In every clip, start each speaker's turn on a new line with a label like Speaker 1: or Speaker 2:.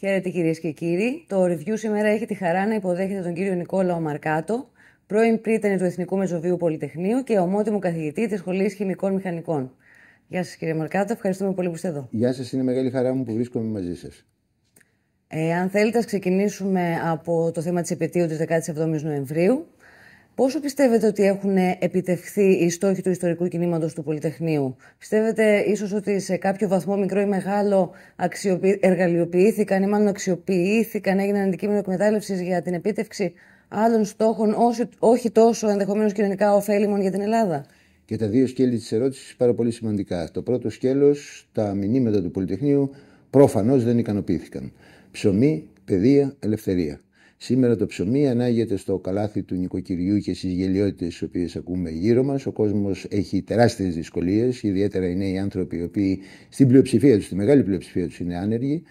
Speaker 1: Χαίρετε κυρίες και κύριοι. Το review σήμερα έχει τη χαρά να υποδέχεται τον κύριο Νικόλαο Μαρκάτο, πρώην πρίτανη του Εθνικού Μεσοβίου Πολυτεχνείου και ομότιμο καθηγητή της Σχολής Χημικών Μηχανικών. Γεια σας κύριε Μαρκάτο, ευχαριστούμε πολύ που είστε εδώ.
Speaker 2: Γεια σας, είναι μεγάλη χαρά μου που βρίσκομαι μαζί σας.
Speaker 1: Ε, αν θέλετε, ας ξεκινήσουμε από το θέμα της επαιτίου της 17η Νοεμβρίου. Πόσο πιστεύετε ότι έχουν επιτευχθεί οι στόχοι του ιστορικού κινήματος του Πολυτεχνείου, Πιστεύετε ίσως ότι σε κάποιο βαθμό, μικρό ή μεγάλο, αξιοποιη... εργαλειοποιήθηκαν ή μάλλον αξιοποιήθηκαν, έγιναν αντικείμενο εκμετάλλευσης για την επίτευξη άλλων στόχων, όχι, όχι τόσο ενδεχομένως κοινωνικά ωφέλιμων για την Ελλάδα;
Speaker 2: Και τα δύο σκέλη της ερώτησης πάρα πολύ σημαντικά. Το πρώτο σκέλος, τα μηνύματα του Πολυτεχνείου προφανώς δεν ικανοποιήθηκαν. Ψωμί, παιδεία, ελευθερία. Σήμερα το ψωμί ανάγεται στο καλάθι του νοικοκυριού και στις γελιότητες τι οποίες ακούμε γύρω μας. Ο κόσμος έχει τεράστιες δυσκολίες, ιδιαίτερα οι νέοι άνθρωποι, οι οποίοι στην πλειοψηφία τους, στη μεγάλη πλειοψηφία τους είναι άνεργοι.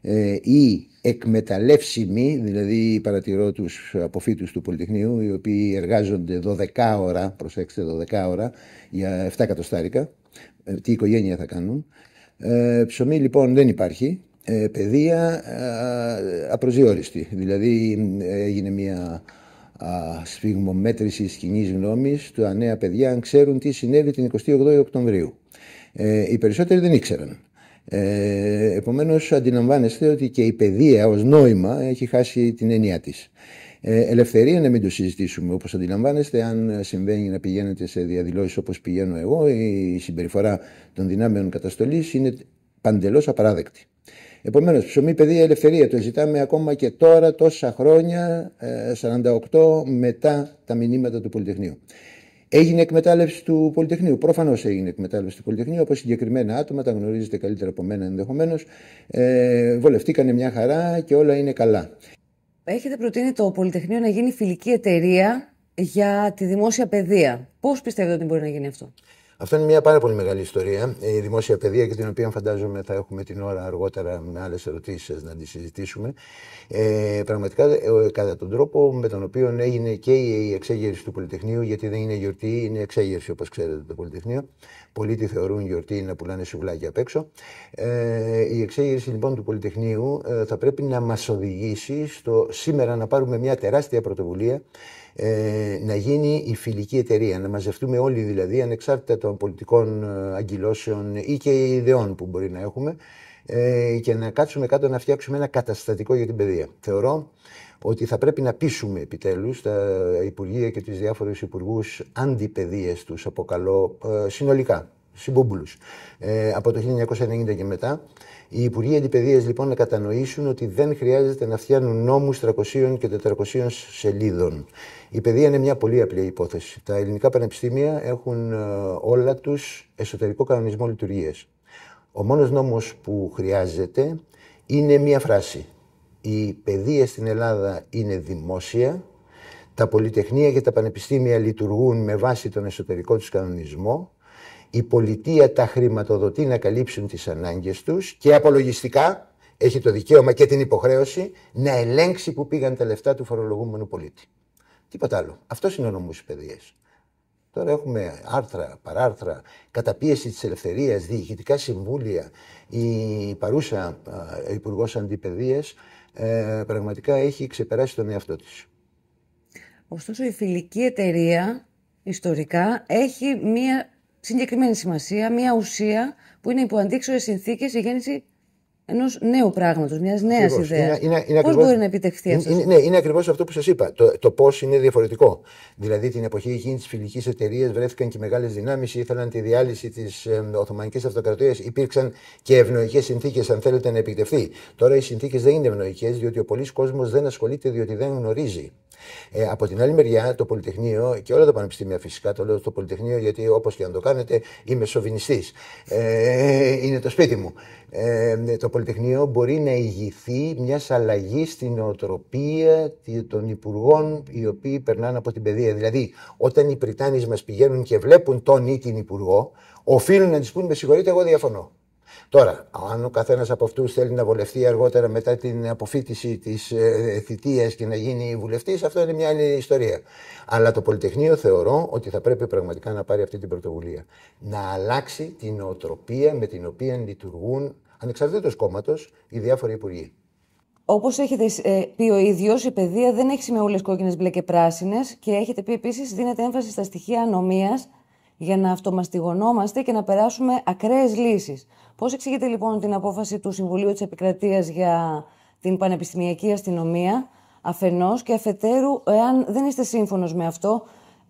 Speaker 2: Ε, ή εκμεταλλεύσιμοι, δηλαδή παρατηρώ τους αποφύτους του Πολυτεχνείου, οι οποίοι εργάζονται 12 ώρα, προσέξτε 12 ώρα, για 7 εκατοστάρικα. Ε, τι οικογένεια θα κάνουν. Ε, ψωμί λοιπόν δεν υπάρχει ε, παιδεία ε, απροσδιόριστη. Δηλαδή έγινε μια σφιγμομέτρηση της κοινή γνώμης του νέα παιδιά αν ξέρουν τι συνέβη την 28η Οκτωβρίου. Ε, οι περισσότεροι δεν ήξεραν. Ε, επομένως αντιλαμβάνεστε ότι και η παιδεία ως νόημα έχει χάσει την έννοια της. Ε, ελευθερία να μην το συζητήσουμε όπως αντιλαμβάνεστε αν συμβαίνει να πηγαίνετε σε διαδηλώσεις όπως πηγαίνω εγώ η συμπεριφορά των δυνάμεων καταστολής είναι παντελώς απαράδεκτη. Επομένως, ψωμί, παιδεία, ελευθερία. Το ζητάμε ακόμα και τώρα, τόσα χρόνια, 48 ε, μετά τα μηνύματα του Πολυτεχνείου. Έγινε εκμετάλλευση του Πολυτεχνείου. Προφανώς έγινε εκμετάλλευση του Πολυτεχνείου από συγκεκριμένα άτομα, τα γνωρίζετε καλύτερα από μένα ενδεχομένως. Ε, βολευτήκανε μια χαρά και όλα είναι καλά.
Speaker 1: Έχετε προτείνει το Πολυτεχνείο να γίνει φιλική εταιρεία για τη δημόσια παιδεία. Πώς πιστεύετε ότι μπορεί να γίνει αυτό,
Speaker 2: αυτό είναι μια πάρα πολύ μεγάλη ιστορία. Η δημόσια παιδεία και την οποία φαντάζομαι θα έχουμε την ώρα αργότερα με άλλες ερωτήσεις να τη συζητήσουμε. Ε, πραγματικά ε, κατά τον τρόπο με τον οποίο έγινε και η εξέγερση του Πολυτεχνείου, γιατί δεν είναι γιορτή, είναι εξέγερση όπως ξέρετε το Πολυτεχνείο. Πολλοί τη θεωρούν γιορτή να πουλάνε σουβλάκια απ' έξω. Ε, η εξέγερση λοιπόν του Πολυτεχνείου ε, θα πρέπει να μας οδηγήσει στο σήμερα να πάρουμε μια τεράστια πρωτοβουλία ε, να γίνει η φιλική εταιρεία, να μαζευτούμε όλοι δηλαδή, ανεξάρτητα των πολιτικών ε, αγκυλώσεων ή και ιδεών που μπορεί να έχουμε, ε, και να κάτσουμε κάτω να φτιάξουμε ένα καταστατικό για την παιδεία. Θεωρώ ότι θα πρέπει να πείσουμε επιτέλους τα Υπουργεία και τις διάφορους υπουργούς αντιπαιδείες τους, αποκαλώ ε, συνολικά, συμπούμπουλους, ε, από το 1990 και μετά, οι Υπουργοί Αντιπαιδείας λοιπόν να κατανοήσουν ότι δεν χρειάζεται να φτιάνουν νόμους 300 και 400 σελίδων. Η παιδεία είναι μια πολύ απλή υπόθεση. Τα ελληνικά πανεπιστήμια έχουν ε, όλα τους εσωτερικό κανονισμό λειτουργίας. Ο μόνος νόμος που χρειάζεται είναι μια φράση. Η παιδεία στην Ελλάδα είναι δημόσια, τα πολυτεχνία και τα πανεπιστήμια λειτουργούν με βάση τον εσωτερικό τους κανονισμό η πολιτεία τα χρηματοδοτεί να καλύψουν τις ανάγκες τους και απολογιστικά έχει το δικαίωμα και την υποχρέωση να ελέγξει που πήγαν τα λεφτά του φορολογούμενου πολίτη. Τίποτα άλλο. Αυτός είναι ο νόμος παιδείας. Τώρα έχουμε άρθρα, παράρθρα, καταπίεση της ελευθερίας, διοικητικά συμβούλια. Η παρούσα υπουργός Αντιπαιδείας ε, πραγματικά έχει ξεπεράσει τον εαυτό της.
Speaker 1: Ωστόσο η φιλική εταιρεία ιστορικά έχει μία συγκεκριμένη σημασία, μια ουσία που είναι υπό αντίξωες συνθήκες η γέννηση ενός νέου πράγματος, μιας νέας ιδέας. Πώς μπορεί να επιτευχθεί αυτό;
Speaker 2: Είναι, ναι, είναι ακριβώς αυτό που σας είπα. Το, το πώς είναι διαφορετικό. Δηλαδή, την εποχή εκείνη τη φιλική εταιρεία βρέθηκαν και μεγάλες δυνάμεις, ήθελαν τη διάλυση της ε, Οθωμανικής Αυτοκρατορίας. Υπήρξαν και ευνοϊκές συνθήκες, αν θέλετε, να επιτευχθεί. Τώρα οι συνθήκες δεν είναι ευνοϊκές, διότι ο πολλή κόσμος δεν ασχολείται, διότι δεν γνωρίζει. Ε, από την άλλη μεριά, το Πολυτεχνείο και όλα τα πανεπιστήμια φυσικά, το λέω στο Πολυτεχνείο γιατί όπως και αν το κάνετε, είμαι σοβινιστής. Ε, είναι το σπίτι μου. Ε, το Πολυτεχνείο μπορεί να ηγηθεί μιας αλλαγής στην νοοτροπία των υπουργών οι οποίοι περνάνε από την παιδεία. Δηλαδή, όταν οι Πριτάνοι μας πηγαίνουν και βλέπουν τον ή την υπουργό, οφείλουν να της πούν: Με συγχωρείτε, εγώ διαφωνώ. Τώρα, αν ο καθένας από αυτούς θέλει να βολευτεί αργότερα μετά την αποφύτιση της ε, θητείας και να γίνει βουλευτής, αυτό είναι μια άλλη ιστορία. Αλλά το Πολυτεχνείο θεωρώ ότι θα πρέπει πραγματικά να πάρει αυτή την πρωτοβουλία. Να αλλάξει την οτροπία με την οποία λειτουργούν ανεξαρτήτως κόμματος οι διάφοροι υπουργοί.
Speaker 1: Όπως έχετε ε, πει ο ίδιος, η παιδεία δεν έχει σημεούλε κόκκινες, μπλε και πράσινες και έχετε πει επίσης δίνεται έμφαση στα στοιχεία ανομίας για να αυτομαστιγωνόμαστε και να περάσουμε ακραίες λύσεις. Πώς εξηγείτε λοιπόν την απόφαση του Συμβουλίου της Επικρατείας για την Πανεπιστημιακή Αστυνομία; Αφενός και αφετέρου, εάν δεν είστε σύμφωνος με αυτό,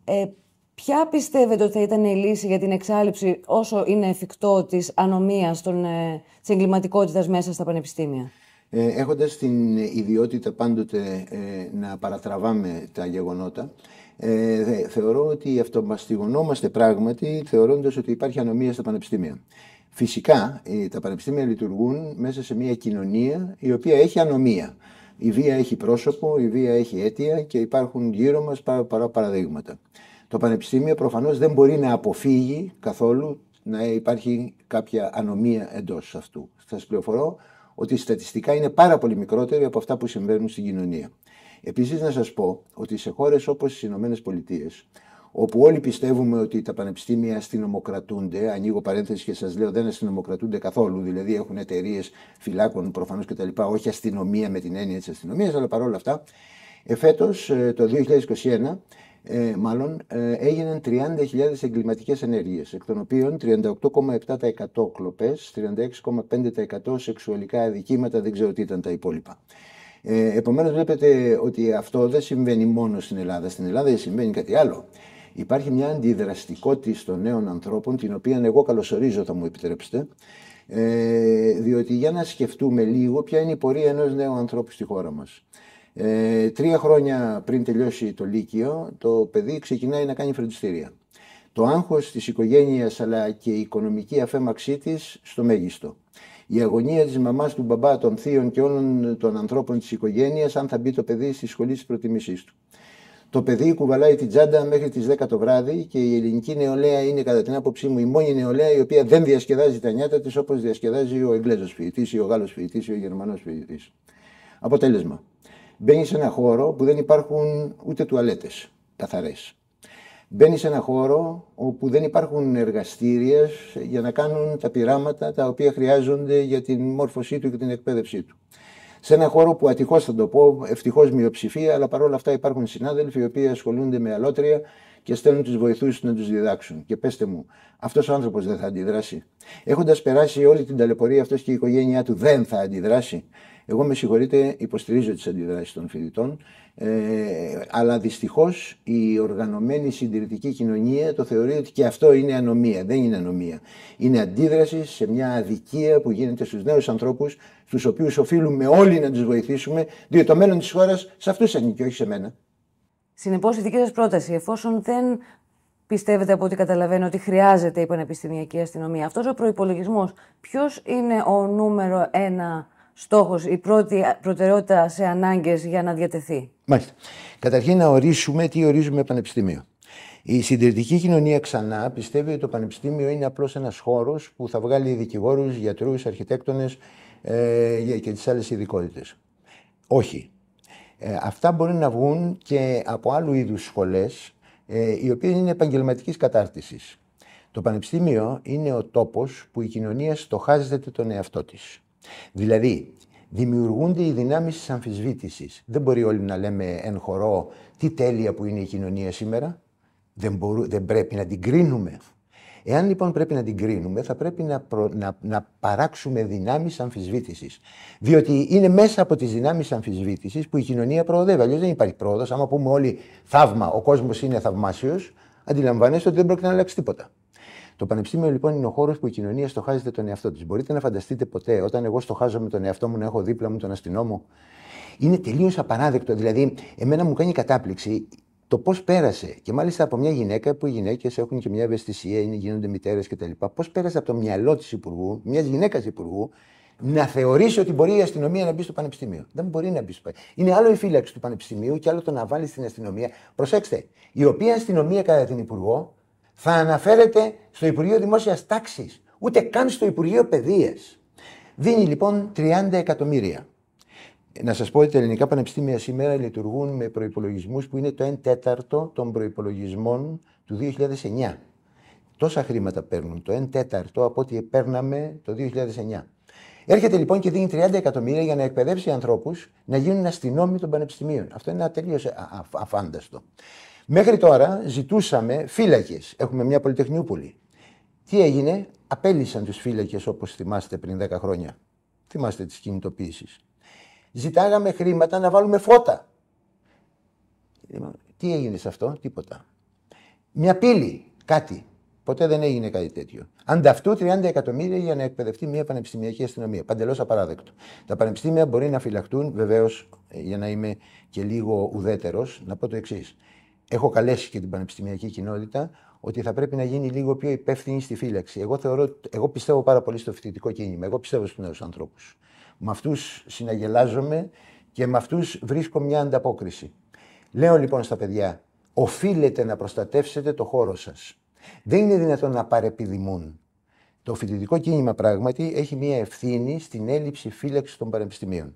Speaker 1: ε, ποια πιστεύετε ότι θα ήταν η λύση για την εξάλληψη όσο είναι εφικτό της ανομίας ε, της εγκληματικότητας μέσα στα πανεπιστήμια;
Speaker 2: Ε, έχοντας την ιδιότητα πάντοτε ε, να παρατραβάμε τα γεγονότα, ε, θεωρώ ότι αυτομαστιγωνόμαστε πράγματι θεωρώντας ότι υπάρχει ανομία στα πανεπιστήμια. Φυσικά, ε, τα πανεπιστήμια λειτουργούν μέσα σε μια κοινωνία η οποία έχει ανομία. Η βία έχει πρόσωπο, η βία έχει αίτια και υπάρχουν γύρω μας πάρα παραδείγματα. Το πανεπιστήμιο προφανώς δεν μπορεί να αποφύγει καθόλου να υπάρχει κάποια ανομία εντός αυτού. Θα σας πληροφορώ ότι στατιστικά είναι πάρα πολύ μικρότερη από αυτά που συμβαίνουν στην κοινωνία. Επίσης να σας πω ότι σε χώρες όπως οι Ηνωμένες Πολιτείες, όπου όλοι πιστεύουμε ότι τα πανεπιστήμια αστυνομοκρατούνται, ανοίγω παρένθεση και σας λέω δεν αστυνομοκρατούνται καθόλου, δηλαδή έχουν εταιρείες φυλάκων προφανώς κτλ, όχι αστυνομία με την έννοια της αστυνομίας, αλλά παρόλα αυτά, εφέτος ε, το 2021 ε, μάλλον ε, έγιναν 30.000 εγκληματικές ενέργειες, εκ των οποίων 38,7% κλοπές, 36,5% σεξουαλικά αδικήματα, δεν ξέρω τι ήταν τα υπόλοιπα. Ε, επομένως βλέπετε ότι αυτό δεν συμβαίνει μόνο στην Ελλάδα. Στην Ελλάδα συμβαίνει κάτι άλλο. Υπάρχει μια αντιδραστικότητα των νέων ανθρώπων, την οποία εγώ καλωσορίζω, θα μου επιτρέψετε, ε, διότι για να σκεφτούμε λίγο ποια είναι η πορεία ενός νέου ανθρώπου στη χώρα μας. Ε, τρία χρόνια πριν τελειώσει το Λύκειο, το παιδί ξεκινάει να κάνει φροντιστήρια. Το άγχος της οικογένειας αλλά και η οικονομική αφέμαξή της στο μέγιστο. Η αγωνία της μαμάς, του μπαμπά, των θείων και όλων των ανθρώπων της οικογένειας αν θα μπει το παιδί στη σχολή της προτιμήσής του. Το παιδί κουβαλάει την τσάντα μέχρι τις 10 το βράδυ και η ελληνική νεολαία είναι κατά την άποψή μου η μόνη νεολαία η οποία δεν διασκεδάζει τα νιάτα της όπως διασκεδάζει ο Εγγλέζος φοιτητής ή ο Γάλλος φοιτητής ή ο Γερμανός φοιτητής. Αποτέλεσμα μπαίνει σε ένα χώρο που δεν υπάρχουν ούτε τουαλέτες καθαρές. Μπαίνει σε ένα χώρο όπου δεν υπάρχουν εργαστήρια για να κάνουν τα πειράματα τα οποία χρειάζονται για την μόρφωσή του και την εκπαίδευσή του. Σε ένα χώρο που ατυχώς θα το πω, ευτυχώς μειοψηφία, αλλά παρόλα αυτά υπάρχουν συνάδελφοι οι οποίοι ασχολούνται με αλότρια και στέλνουν τους βοηθούς του να τους διδάξουν. Και πέστε μου, αυτός ο άνθρωπος δεν θα αντιδράσει; Έχοντας περάσει όλη την ταλαιπωρία, αυτός και η οικογένειά του δεν θα αντιδράσει; Εγώ με συγχωρείτε, υποστηρίζω τις αντιδράσεις των φοιτητών, ε, αλλά δυστυχώς η οργανωμένη συντηρητική κοινωνία το θεωρεί ότι και αυτό είναι ανομία. Δεν είναι ανομία. Είναι αντίδραση σε μια αδικία που γίνεται στους νέους ανθρώπους, στους οποίους οφείλουμε όλοι να τους βοηθήσουμε, διότι το μέλλον της χώρας σε αυτούς ανήκει, όχι σε μένα.
Speaker 1: Συνεπώς, η δική σας πρόταση, εφόσον δεν πιστεύετε από ό,τι καταλαβαίνω ότι χρειάζεται η πανεπιστημιακή αστυνομία, αυτός ο προπολογισμό, ποιος είναι ο νούμερο ένα στόχος, η πρώτη προτεραιότητα σε ανάγκες για να διατεθεί.
Speaker 2: Μάλιστα. Καταρχήν να ορίσουμε τι ορίζουμε πανεπιστήμιο. Η συντηρητική κοινωνία ξανά πιστεύει ότι το πανεπιστήμιο είναι απλώς ένας χώρος που θα βγάλει δικηγόρους, γιατρούς, αρχιτέκτονες ε, και τις άλλες ειδικότητες. Όχι. Ε, αυτά μπορεί να βγουν και από άλλου είδους σχολές, ε, οι οποίες είναι επαγγελματικής κατάρτισης. Το πανεπιστήμιο είναι ο τόπος που η κοινωνία στοχάζεται τον εαυτό της. Δηλαδή, δημιουργούνται οι δυνάμεις της αμφισβήτησης. Δεν μπορεί όλοι να λέμε εν χορό τι τέλεια που είναι η κοινωνία σήμερα. Δεν, μπορού, δεν πρέπει να την κρίνουμε. Εάν λοιπόν πρέπει να την κρίνουμε, θα πρέπει να, να, να παράξουμε δυνάμεις αμφισβήτησης. Διότι είναι μέσα από τις δυνάμεις αμφισβήτησης που η κοινωνία προοδεύει. Αλλιώς δεν υπάρχει πρόοδος. Άμα πούμε όλοι θαύμα, ο κόσμος είναι θαυμάσιος, αντιλαμβάνεστε ότι δεν πρόκειται να αλλάξει τίποτα. Το πανεπιστήμιο λοιπόν είναι ο χώρος που η κοινωνία στοχάζεται τον εαυτό της. Μπορείτε να φανταστείτε ποτέ, όταν εγώ στοχάζομαι τον εαυτό μου να έχω δίπλα μου τον αστυνόμο. Είναι τελείως απαράδεκτο. Δηλαδή, εμένα μου κάνει κατάπληξη το πώς πέρασε, και μάλιστα από μια γυναίκα που οι γυναίκες έχουν και μια ευαισθησία, είναι, γίνονται μητέρες κτλ. Πώς πέρασε από το μυαλό της Υπουργού, μιας γυναίκας Υπουργού, να θεωρήσει ότι μπορεί η αστυνομία να μπει στο πανεπιστήμιο. Δεν μπορεί να μπει στο πανεπιστήμιο. Είναι άλλο η φύλαξη του πανεπιστημίου και άλλο το να βάλεις στην αστυνομία. Προσέξτε, η οποία αστυνομία κατά την Υπουργό θα αναφέρεται στο Υπουργείο Δημόσιας Τάξης, ούτε καν στο Υπουργείο Παιδείας. Δίνει λοιπόν 30 εκατομμύρια. Να σας πω ότι τα ελληνικά πανεπιστήμια σήμερα λειτουργούν με προπολογισμού που είναι το 1 τέταρτο των προπολογισμών του 2009. Τόσα χρήματα παίρνουν, το 1 τέταρτο από ό,τι παίρναμε το 2009. Έρχεται λοιπόν και δίνει 30 εκατομμύρια για να εκπαιδεύσει ανθρώπους να γίνουν αστυνόμοι των πανεπιστημίων. Αυτό είναι τελείως αφάνταστο. Μέχρι τώρα ζητούσαμε φύλακες. Έχουμε μια Πολυτεχνιούπολη. Τι έγινε, απέλησαν τους φύλακες όπως θυμάστε πριν 10 χρόνια. Θυμάστε τις κινητοποίησεις. Ζητάγαμε χρήματα να βάλουμε φώτα. Τι έγινε σε αυτό, τίποτα. Μια πύλη, κάτι. Ποτέ δεν έγινε κάτι τέτοιο. Ανταυτού 30 εκατομμύρια για να εκπαιδευτεί μια πανεπιστημιακή αστυνομία. Παντελώς απαράδεκτο. Τα πανεπιστήμια μπορεί να φυλαχτούν, βεβαίως, ε, για να είμαι και λίγο ουδέτερος, να πω το εξής. Έχω καλέσει και την πανεπιστημιακή κοινότητα ότι θα πρέπει να γίνει λίγο πιο υπεύθυνη στη φύλαξη. Εγώ, θεωρώ, εγώ πιστεύω πάρα πολύ στο φοιτητικό κίνημα. Εγώ πιστεύω στους νέους ανθρώπους. Με αυτούς συναγελάζομαι και με αυτούς βρίσκω μια ανταπόκριση. Λέω λοιπόν στα παιδιά, οφείλετε να προστατεύσετε το χώρο σας. Δεν είναι δυνατόν να παρεπιδημούν. Το φοιτητικό κίνημα πράγματι έχει μια ευθύνη στην έλλειψη φύλαξης των πανεπιστημίων.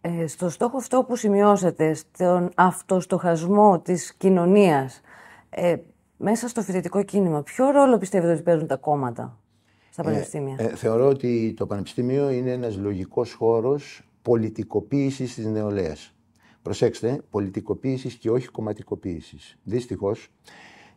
Speaker 1: Ε, στο στόχο αυτό που σημειώσατε, στον αυτοστοχασμό της κοινωνίας, ε, μέσα στο φοιτητικό κίνημα, ποιο ρόλο πιστεύετε ότι παίζουν τα κόμματα στα ε, πανεπιστήμια;
Speaker 2: Ε, θεωρώ ότι το πανεπιστήμιο είναι ένας λογικός χώρος πολιτικοποίησης της νεολαίας. Προσέξτε, πολιτικοποίησης και όχι κομματικοποίησης. Δυστυχώς,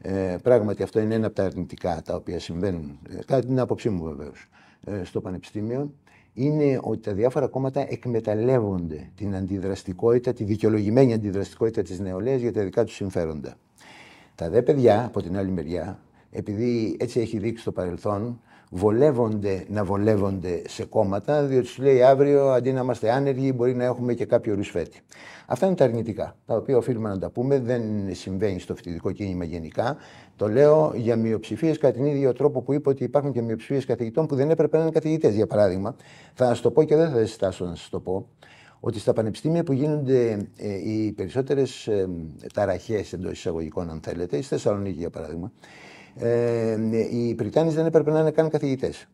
Speaker 2: ε, πράγματι αυτό είναι ένα από τα αρνητικά τα οποία συμβαίνουν, ε, κατά την άποψή μου βεβαίως, ε, στο Πανεπιστήμιο, είναι ότι τα διάφορα κόμματα εκμεταλλεύονται την αντιδραστικότητα, τη δικαιολογημένη αντιδραστικότητα της νεολαίας για τα δικά τους συμφέροντα. Τα δε παιδιά, από την άλλη μεριά, επειδή έτσι έχει δείξει το παρελθόν, βολεύονται να βολεύονται σε κόμματα, διότι σου λέει αύριο αντί να είμαστε άνεργοι, μπορεί να έχουμε και κάποιο ρουσφέτη. Αυτά είναι τα αρνητικά, τα οποία οφείλουμε να τα πούμε. Δεν συμβαίνει στο φοιτητικό κίνημα γενικά. Το λέω για μειοψηφίες κατά την ίδιο τρόπο που είπα ότι υπάρχουν και μειοψηφίες καθηγητών που δεν έπρεπε να είναι καθηγητές. Για παράδειγμα, θα σα το πω και δεν θα ζητάσω να σα το πω, ότι στα πανεπιστήμια που γίνονται ε, οι περισσότερες ε, ταραχές εντός εισαγωγικών, αν θέλετε, στη Θεσσαλονίκη για παράδειγμα, ε, οι Πριτάνες δεν έπρεπε να είναι καν καθηγητές.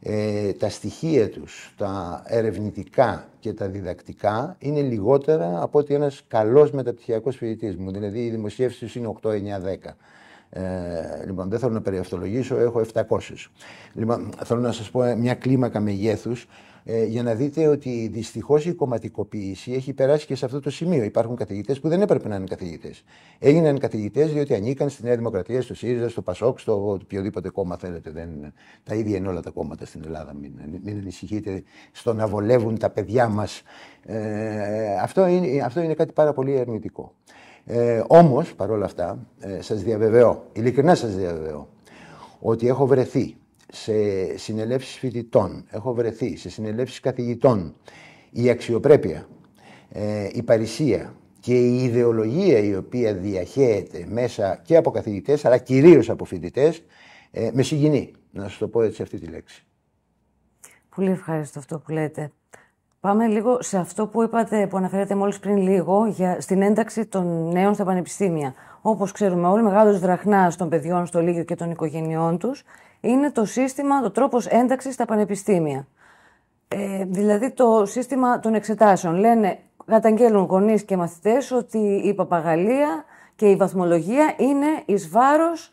Speaker 2: Ε, τα στοιχεία τους, τα ερευνητικά και τα διδακτικά είναι λιγότερα από ότι ένας καλός μεταπτυχιακός φοιτητής μου. Δηλαδή οι δημοσίευσεις είναι 8, 9, 10. Ε, λοιπόν, δεν θέλω να περιευθολογήσω, έχω 700. Λοιπόν, θέλω να σας πω μια κλίμακα μεγέθους ε, για να δείτε ότι δυστυχώς η κομματικοποίηση έχει περάσει και σε αυτό το σημείο. Υπάρχουν καθηγητές που δεν έπρεπε να είναι καθηγητές. Έγιναν καθηγητές διότι ανήκαν στη Νέα Δημοκρατία, στο ΣΥΡΙΖΑ, στο ΠΑΣΟΚ, στο οποιοδήποτε κόμμα θέλετε. Δεν, τα ίδια είναι όλα τα κόμματα στην Ελλάδα. Μην, μην ανησυχείτε στο να βολεύουν τα παιδιά μας. Ε, αυτό, είναι, αυτό είναι κάτι πάρα πολύ αρνητικό. Ε, Όμως, παρόλα αυτά, ε, σας διαβεβαιώ, ειλικρινά σας διαβεβαιώ, ότι έχω βρεθεί σε συνελεύσεις φοιτητών, έχω βρεθεί σε συνελεύσεις καθηγητών, η αξιοπρέπεια, ε, η παρησία και η ιδεολογία η οποία διαχέεται μέσα και από καθηγητές αλλά κυρίως από φοιτητές ε, με συγκινεί, να σας το πω έτσι αυτή τη λέξη.
Speaker 1: Πολύ ευχαριστώ αυτό που λέτε. Πάμε λίγο σε αυτό που είπατε, που αναφέρατε μόλις πριν λίγο, για, στην ένταξη των νέων στα πανεπιστήμια. Όπως ξέρουμε όλοι, μεγάλος δραχνάς των παιδιών στο Λίγιο και των οικογενειών τους είναι το σύστημα, το τρόπος ένταξης στα πανεπιστήμια. Ε, δηλαδή το σύστημα των εξετάσεων. Λένε, καταγγέλνουν γονείς και μαθητές ότι η παπαγαλία και η βαθμολογία είναι εις βάρος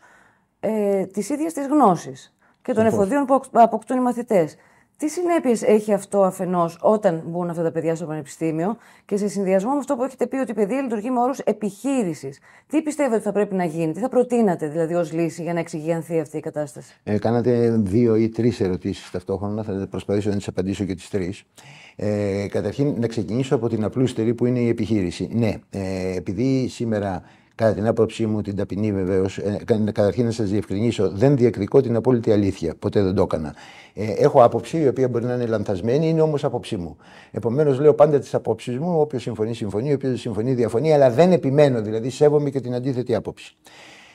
Speaker 1: ε, της ίδιας της γνώσης και των εφοδίων που αποκτούν οι μαθητές. Τι συνέπειες έχει αυτό αφενός όταν μπουν αυτά τα παιδιά στο πανεπιστήμιο και σε συνδυασμό με αυτό που έχετε πει ότι η παιδεία λειτουργεί με όρους επιχείρησης; Τι πιστεύετε ότι θα πρέπει να γίνει, τι θα προτείνατε δηλαδή ως λύση για να εξηγιανθεί αυτή η κατάσταση;
Speaker 2: Ε, κάνατε δύο ή τρεις ερωτήσεις ταυτόχρονα. Θα προσπαθήσω να τις απαντήσω και τις τρεις. Ε, καταρχήν, να ξεκινήσω από την απλούστερη που είναι η επιχείρηση. Ναι, ε, επειδή σήμερα Κατά την άποψή μου, την ταπεινή βεβαίως, ε, καταρχήν να σας διευκρινίσω, δεν διεκδικώ την απόλυτη αλήθεια. Ποτέ δεν το έκανα. Ε, έχω άποψη η οποία μπορεί να είναι λανθασμένη, είναι όμως άποψή μου. Επομένως, λέω πάντα τις απόψεις μου. Όποιος συμφωνεί, συμφωνεί. Όποιος δεν συμφωνεί, διαφωνεί. Αλλά δεν επιμένω, δηλαδή σέβομαι και την αντίθετη άποψη.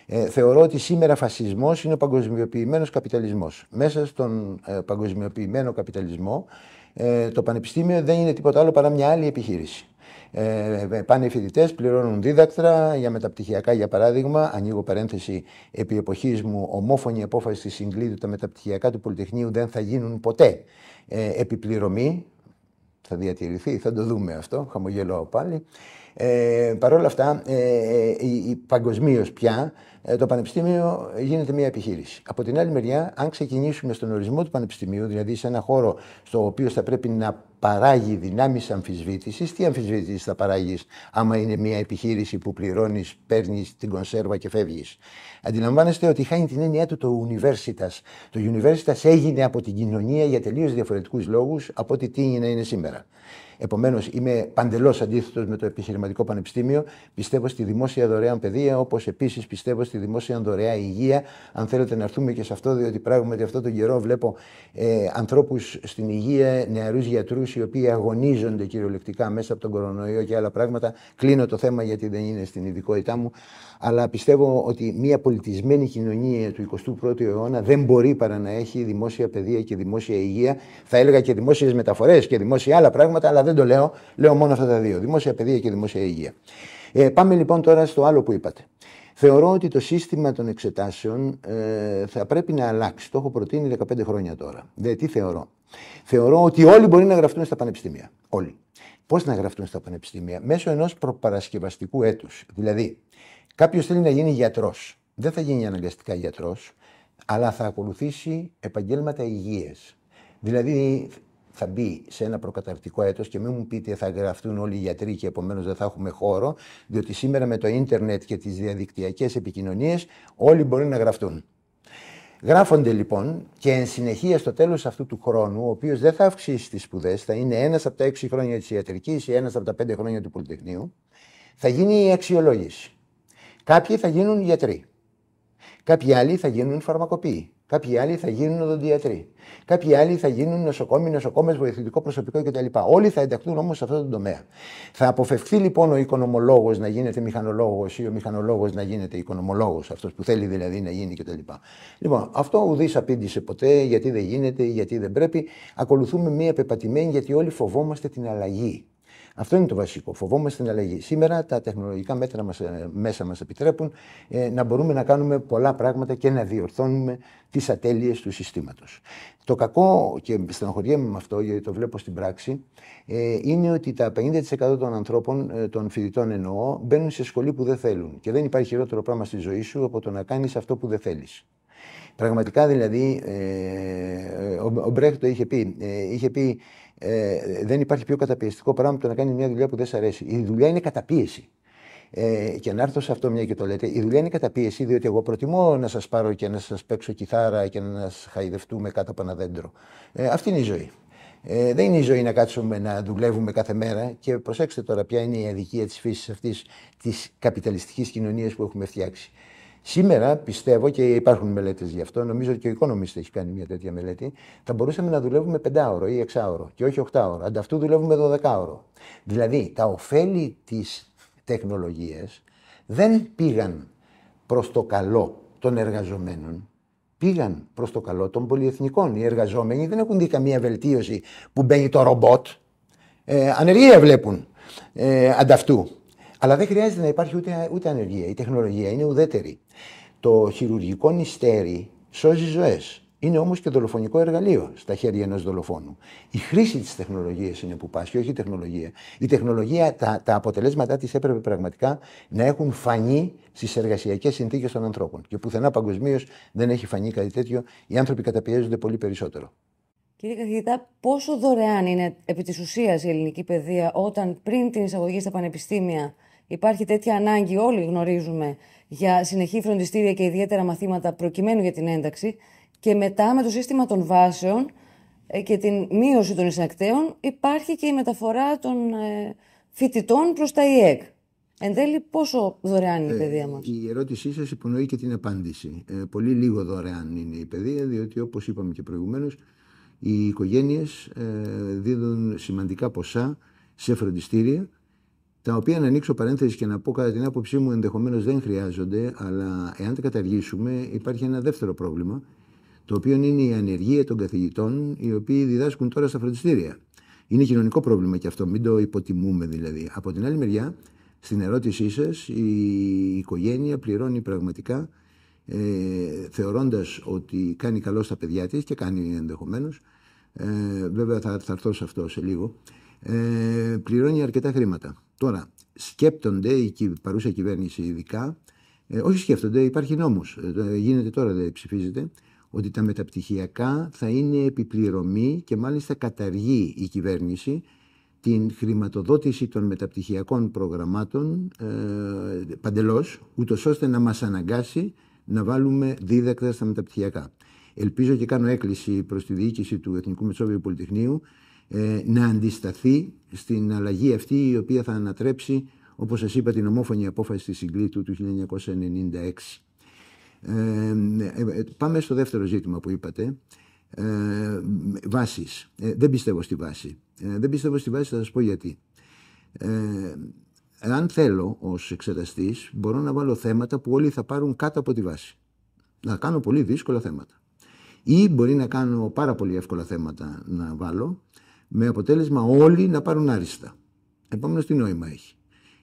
Speaker 2: Ε, θεωρώ ότι σήμερα φασισμός είναι ο παγκοσμιοποιημένος καπιταλισμός. Μέσα στον ε, παγκοσμιοποιημένο καπιταλισμό, ε, το πανεπιστήμιο δεν είναι τίποτα άλλο παρά μια άλλη επιχείρηση. Ε, πάνε οι φοιτητές, πληρώνουν δίδακτρα για μεταπτυχιακά, για παράδειγμα. Ανοίγω παρένθεση, επί εποχής μου, ομόφωνη απόφαση της Συγκλήδου, τα μεταπτυχιακά του Πολυτεχνείου δεν θα γίνουν ποτέ ε, επιπληρωμή. Θα διατηρηθεί, θα το δούμε αυτό. Χαμογελώ πάλι. Ε, Παρ' όλα αυτά, ε, παγκοσμίως πια ε, το πανεπιστήμιο γίνεται μια επιχείρηση. Από την άλλη μεριά, αν ξεκινήσουμε στον ορισμό του πανεπιστημίου, δηλαδή σε ένα χώρο στο οποίο θα πρέπει να παράγει δυνάμεις αμφισβήτησης, τι αμφισβήτηση θα παράγεις, άμα είναι μια επιχείρηση που πληρώνεις, παίρνεις την κονσέρβα και φεύγεις; Αντιλαμβάνεστε ότι χάνει την έννοια του το Universitas. Το Universitas έγινε από την κοινωνία για τελείως διαφορετικούς λόγους από ό,τι τι είναι, είναι σήμερα. Επομένως, είμαι παντελώς αντίθετος με το επιχειρηματικό πανεπιστήμιο. Πιστεύω στη δημόσια δωρεάν παιδεία, όπως επίσης πιστεύω στη δημόσια δωρεάν υγεία. Αν θέλετε να έρθουμε και σε αυτό, διότι πράγματι αυτό τον καιρό βλέπω ε, ανθρώπους στην υγεία, νεαρούς γιατρούς, οι οποίοι αγωνίζονται κυριολεκτικά μέσα από τον κορονοϊό και άλλα πράγματα. Κλείνω το θέμα γιατί δεν είναι στην ειδικότητά μου. Αλλά πιστεύω ότι μια πολιτισμένη κοινωνία του 21ου αιώνα δεν μπορεί παρά να έχει δημόσια παιδεία και δημόσια υγεία. Θα έλεγα και δημόσιες μεταφορές και δημόσια άλλα πράγματα, αλλά δεν το λέω. Λέω μόνο αυτά τα δύο. Δημόσια παιδεία και δημόσια υγεία. Ε, πάμε λοιπόν τώρα στο άλλο που είπατε. Θεωρώ ότι το σύστημα των εξετάσεων ε, θα πρέπει να αλλάξει. Το έχω προτείνει 15 χρόνια τώρα. Δηλαδή, τι θεωρώ; Θεωρώ ότι όλοι μπορεί να γραφτούν στα πανεπιστήμια. Όλοι. Πώς να γραφτούν στα πανεπιστήμια, μέσω ενός προπαρασκευαστικού έτους. Δηλαδή, κάποιος θέλει να γίνει γιατρός. Δεν θα γίνει αναγκαστικά γιατρός, αλλά θα ακολουθήσει επαγγέλματα υγείας. Δηλαδή, θα μπει σε ένα προκαταρκτικό έτος και μην μου πείτε θα γραφτούν όλοι οι γιατροί και επομένως δεν θα έχουμε χώρο, διότι σήμερα με το ίντερνετ και τις διαδικτυακές επικοινωνίες όλοι μπορεί να γραφτούν. Γράφονται λοιπόν και εν συνεχεία στο τέλος αυτού του χρόνου, ο οποίος δεν θα αυξήσει τις σπουδές, θα είναι ένας από τα έξι χρόνια της ιατρικής ή ένας από τα πέντε χρόνια του Πολυτεχνείου, θα γίνει η αξιολόγηση. Κάποιοι θα γίνουν γιατροί. Κάποιοι άλλοι θα γίνουν φαρμακοποιοί. Κάποιοι άλλοι θα γίνουν οδοντιατροί. Κάποιοι άλλοι θα γίνουν νοσοκόμοι, νοσοκόμες, βοηθητικό προσωπικό κτλ. Όλοι θα ενταχθούν όμως σε αυτό το τομέα. Θα αποφευχθεί λοιπόν ο οικονομολόγος να γίνεται μηχανολόγος ή ο μηχανολόγος να γίνεται οικονομολόγος, αυτός που θέλει δηλαδή να γίνει κτλ. Λοιπόν, αυτό ουδής απήντησε ποτέ γιατί δεν γίνεται, γιατί δεν πρέπει. Ακολουθούμε μία πεπατημένη γιατί όλοι φοβόμαστε την αλλαγή. Αυτό είναι το βασικό. Φοβόμαστε την αλλαγή. Σήμερα τα τεχνολογικά μέτρα μας, ε, μέσα μας επιτρέπουν ε, να μπορούμε να κάνουμε πολλά πράγματα και να διορθώνουμε τις ατέλειες του συστήματος. Το κακό, και στενοχωριέμαι με αυτό γιατί το βλέπω στην πράξη, ε, είναι ότι τα 50% των ανθρώπων, ε, των φοιτητών εννοώ, μπαίνουν σε σχολή που δεν θέλουν. Και δεν υπάρχει χειρότερο πράγμα στη ζωή σου από το να κάνεις αυτό που δεν θέλεις. Πραγματικά δηλαδή, ε, ο, ο Μπρέχτ το είχε πει. Ε, είχε πει ε, δεν υπάρχει πιο καταπιεστικό πράγμα από το να κάνει μια δουλειά που δεν σε αρέσει. Η δουλειά είναι καταπίεση. Ε, και να έρθω σε αυτό μια και το λέτε. Η δουλειά είναι καταπίεση, διότι εγώ προτιμώ να σας πάρω και να σας παίξω κιθάρα και να σας χαϊδευτούμε κάτω από ένα δέντρο. Ε, αυτή είναι η ζωή. Ε, δεν είναι η ζωή να κάτσουμε να δουλεύουμε κάθε μέρα και προσέξτε τώρα ποια είναι η αδικία της φύσης αυτής της καπιταλιστικής κοινωνίας που έχουμε φτιάξει. Σήμερα πιστεύω και υπάρχουν μελέτες γι' αυτό, νομίζω ότι και ο Economist έχει κάνει μια τέτοια μελέτη, θα μπορούσαμε να δουλεύουμε 5ωρο ή 6ωρο και όχι 8ωρο. Ανταυτού δουλεύουμε 12ωρο. Δηλαδή τα ωφέλη της τεχνολογίας δεν πήγαν προς το καλό των εργαζομένων, πήγαν προς το καλό των πολυεθνικών. Οι εργαζόμενοι δεν έχουν δει καμία βελτίωση που μπαίνει το ρομπότ. Ε, ανεργία βλέπουν ε, ανταυτού. Αλλά δεν χρειάζεται να υπάρχει ούτε, ούτε ανεργία. Η τεχνολογία είναι ουδέτερη. Το χειρουργικό νηστέρι σώζει ζωές. Είναι όμως και δολοφονικό εργαλείο στα χέρια ενός δολοφόνου. Η χρήση της τεχνολογίας είναι που πάσχει, όχι η τεχνολογία. Η τεχνολογία, τα, τα αποτελέσματά της έπρεπε πραγματικά να έχουν φανεί στις εργασιακές συνθήκες των ανθρώπων. Και πουθενά παγκοσμίως δεν έχει φανεί κάτι τέτοιο. Οι άνθρωποι καταπιέζονται πολύ περισσότερο.
Speaker 1: Κύριε καθηγητά, πόσο δωρεάν είναι επί της ουσίας η ελληνική παιδεία όταν πριν την εισαγωγή στα πανεπιστήμια Υπάρχει τέτοια ανάγκη, όλοι γνωρίζουμε, για συνεχή φροντιστήρια και ιδιαίτερα μαθήματα προκειμένου για την ένταξη. Και μετά με το σύστημα των βάσεων ε, και την μείωση των εισακτέων υπάρχει και η μεταφορά των ε, φοιτητών προς τα ΙΕΚ. Εν τέλει, πόσο δωρεάν είναι η ε, παιδεία μας;
Speaker 2: Η ερώτησή σας υπονοεί και την απάντηση. πολύ λίγο δωρεάν είναι η παιδεία, διότι όπως είπαμε και προηγουμένως, οι οικογένειες δίδουν σημαντικά ποσά σε φροντιστήρια τα οποία να ανοίξω παρένθεση και να πω κατά την άποψή μου ενδεχομένως δεν χρειάζονται, αλλά εάν τα καταργήσουμε υπάρχει ένα δεύτερο πρόβλημα, το οποίο είναι η ανεργία των καθηγητών οι οποίοι διδάσκουν τώρα στα φροντιστήρια. Είναι κοινωνικό πρόβλημα και αυτό, μην το υποτιμούμε δηλαδή. Από την άλλη μεριά, στην ερώτησή σας, η οικογένεια πληρώνει πραγματικά ε, θεωρώντας ότι κάνει καλό στα παιδιά της και κάνει ενδεχομένως, ε, βέβαια θα, θα έρθω σε αυτό σε λίγο, ε, πληρώνει αρκετά χρήματα. Τώρα, σκέπτονται η παρούσα κυβέρνηση ειδικά, ε, όχι σκέφτονται, υπάρχει νόμος, ε, γίνεται τώρα, δεν ψηφίζεται, ότι τα μεταπτυχιακά θα είναι επιπληρωμή και μάλιστα καταργεί η κυβέρνηση την χρηματοδότηση των μεταπτυχιακών προγραμμάτων ε, παντελώς, ούτως ώστε να μας αναγκάσει να βάλουμε δίδακτα στα μεταπτυχιακά. Ελπίζω και κάνω έκκληση προς τη διοίκηση του Εθνικού Μεσόβιου Πολυτεχνείου ε, να αντισταθεί στην αλλαγή αυτή η οποία θα ανατρέψει, όπως σας είπα, την ομόφωνη απόφαση της Συγκλήτου του 1996. Ε, ε, πάμε στο δεύτερο ζήτημα που είπατε. Ε, βάσεις. Ε, δεν πιστεύω στη βάση. Ε, δεν πιστεύω στη βάση, θα σας πω γιατί. Ε, αν θέλω ως εξεταστής, μπορώ να βάλω θέματα που όλοι θα πάρουν κάτω από τη βάση. Να κάνω πολύ δύσκολα θέματα. Ή μπορεί να κάνω πάρα πολύ εύκολα θέματα να βάλω, με αποτέλεσμα όλοι να πάρουν άριστα. Επομένως τι νόημα έχει.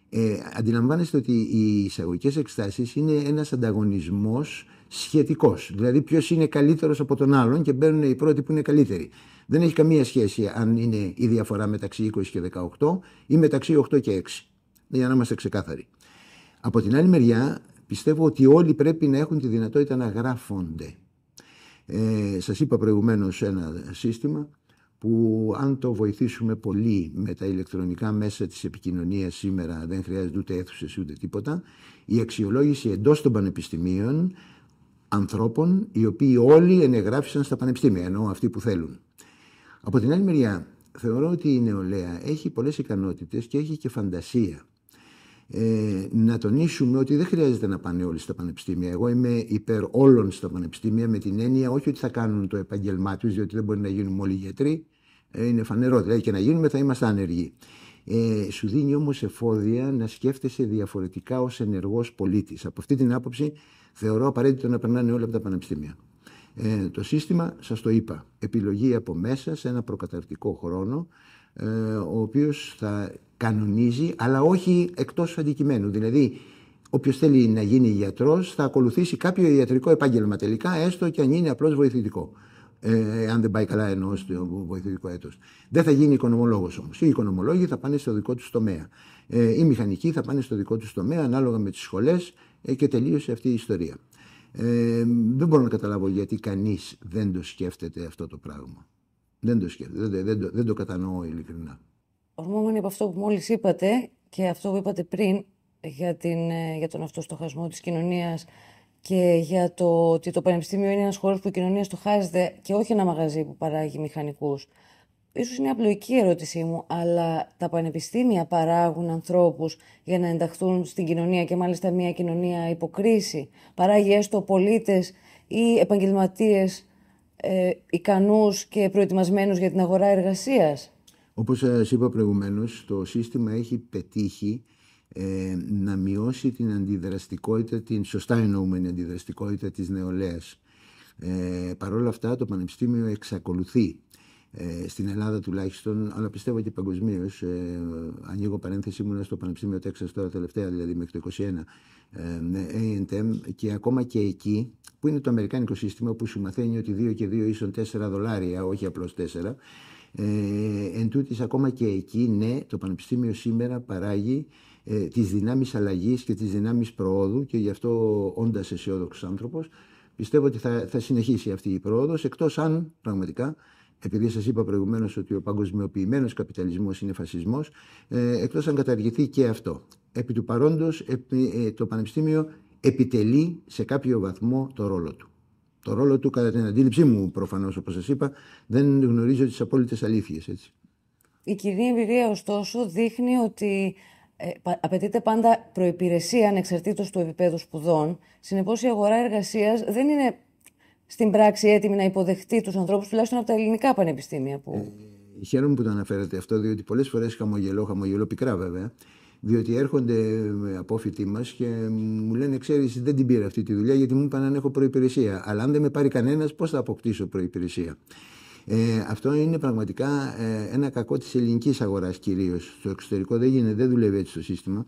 Speaker 2: Ε, αντιλαμβάνεστε ότι οι εισαγωγικές εκστάσεις είναι ένας ανταγωνισμός σχετικός. Δηλαδή, ποιος είναι καλύτερος από τον άλλον και μπαίνουν οι πρώτοι που είναι καλύτεροι. Δεν έχει καμία σχέση αν είναι η διαφορά μεταξύ 20 και 18 ή μεταξύ 8 και 6. Για να είμαστε ξεκάθαροι. Από την άλλη μεριά, πιστεύω ότι όλοι πρέπει να έχουν τη δυνατότητα να γράφονται. Ε, σας είπα προηγουμένως ένα σύστημα που αν το βοηθήσουμε πολύ με τα ηλεκτρονικά μέσα της επικοινωνίας σήμερα δεν χρειάζεται ούτε αίθουσες ούτε τίποτα η αξιολόγηση εντός των πανεπιστημίων ανθρώπων οι οποίοι όλοι ενεγράφησαν στα πανεπιστήμια ενώ αυτοί που θέλουν. Από την άλλη μεριά θεωρώ ότι η νεολαία έχει πολλές ικανότητες και έχει και φαντασία. Ε, να τονίσουμε ότι δεν χρειάζεται να πάνε όλοι στα πανεπιστήμια. Εγώ είμαι υπέρ όλων στα πανεπιστήμια με την έννοια όχι ότι θα κάνουν το επάγγελμά τους, διότι δεν μπορεί να γίνουν όλοι γιατροί. Ε, είναι φανερό. Δηλαδή και να γίνουμε θα είμαστε άνεργοι. Ε, σου δίνει όμως εφόδια να σκέφτεσαι διαφορετικά ως ενεργός πολίτης. Από αυτή την άποψη θεωρώ απαραίτητο να περνάνε όλα από τα πανεπιστήμια. Ε, το σύστημα, σας το είπα, επιλογή από μέσα σε ένα προκαταρτικό χρόνο, ε, ο οποίος θα κανονίζει, αλλά όχι εκτός αντικειμένου. Δηλαδή, όποιος θέλει να γίνει γιατρός θα ακολουθήσει κάποιο ιατρικό επάγγελμα τελικά, έστω και αν είναι απλώς βοηθητικό. Ε, αν δεν πάει καλά εννοώ στο βοηθητικό έτος. Δεν θα γίνει οικονομολόγος όμως. Οι οικονομολόγοι θα πάνε στο δικό τους τομέα. Ε, οι μηχανικοί θα πάνε στο δικό τους τομέα ανάλογα με τις σχολές ε, και τελείωσε αυτή η ιστορία. Ε, δεν μπορώ να καταλάβω γιατί κανείς δεν το σκέφτεται αυτό το πράγμα. Δεν το σκέφτεται, δεν, δεν, το, δεν το κατανοώ ειλικρινά.
Speaker 1: Ορμόμενοι από αυτό που μόλις είπατε και αυτό που είπατε πριν για, την, ε, για τον αυτοστοχασμό της κοινωνίας και για το ότι το πανεπιστήμιο είναι ένας χώρος που η κοινωνία στοχάζεται και όχι ένα μαγαζί που παράγει μηχανικούς. Ίσως είναι απλοϊκή ερώτησή μου, αλλά τα πανεπιστήμια παράγουν ανθρώπους για να ενταχθούν στην κοινωνία και μάλιστα μια κοινωνία υποκρίση. Παράγει έστω πολίτες ή επαγγελματίες ε, ικανούς και προετοιμασμένους για την αγορά εργασίας.
Speaker 2: Όπως σας είπα προηγουμένως, το σύστημα έχει πετύχει ε, να μειώσει την αντιδραστικότητα, την σωστά εννοούμενη αντιδραστικότητα της νεολαίας. Ε, Παρ' όλα αυτά το Πανεπιστήμιο εξακολουθεί ε, στην Ελλάδα τουλάχιστον, αλλά πιστεύω και παγκοσμίως. Ε, ανοίγω παρένθεση, ήμουν στο Πανεπιστήμιο Τέξας τώρα τελευταία, δηλαδή μέχρι το 2021, ε, A&M, και ακόμα και εκεί, που είναι το αμερικάνικο σύστημα που σου μαθαίνει ότι 2 και 2 ίσον 4 δολάρια, όχι απλώς 4, ε, εν τούτης, ακόμα και εκεί, ναι, το Πανεπιστήμιο σήμερα παράγει ε, τις δυνάμεις αλλαγής και τις δυνάμεις προόδου και γι' αυτό όντας αισιόδοξος άνθρωπος πιστεύω ότι θα, θα συνεχίσει αυτή η πρόοδος εκτός αν πραγματικά επειδή σας είπα προηγουμένως ότι ο παγκοσμιοποιημένος καπιταλισμός είναι φασισμός, ε, εκτός αν καταργηθεί και αυτό. Επί του παρόντος, ε, το Πανεπιστήμιο επιτελεί σε κάποιο βαθμό το ρόλο του. Το ρόλο του, κατά την αντίληψή μου, προφανώς, όπως σας είπα, δεν γνωρίζω τις απόλυτες αλήθειες, έτσι.
Speaker 1: Η κοινή εμπειρία, ωστόσο, δείχνει ότι ε, απαιτείται πάντα προϋπηρεσία ανεξαρτήτως του επίπεδου σπουδών. Συνεπώς, η αγορά εργασίας δεν είναι στην πράξη έτοιμη να υποδεχτεί τους ανθρώπους, τουλάχιστον από τα ελληνικά πανεπιστήμια. Που...
Speaker 2: Ε, χαίρομαι που το αναφέρετε αυτό, διότι πολλές φορές χαμογελώ, χαμογελώ πικρά βέβαια, διότι έρχονται απόφοιτοι μας και μου λένε: Ξέρεις, δεν την πήρα αυτή τη δουλειά γιατί μου είπαν αν έχω προπηρεσία. Αλλά αν δεν με πάρει κανένας, πώς θα αποκτήσω προπηρεσία. Ε, αυτό είναι πραγματικά ε, ένα κακό της ελληνικής αγοράς κυρίως. Στο εξωτερικό δεν γίνεται, δεν δουλεύει έτσι το σύστημα.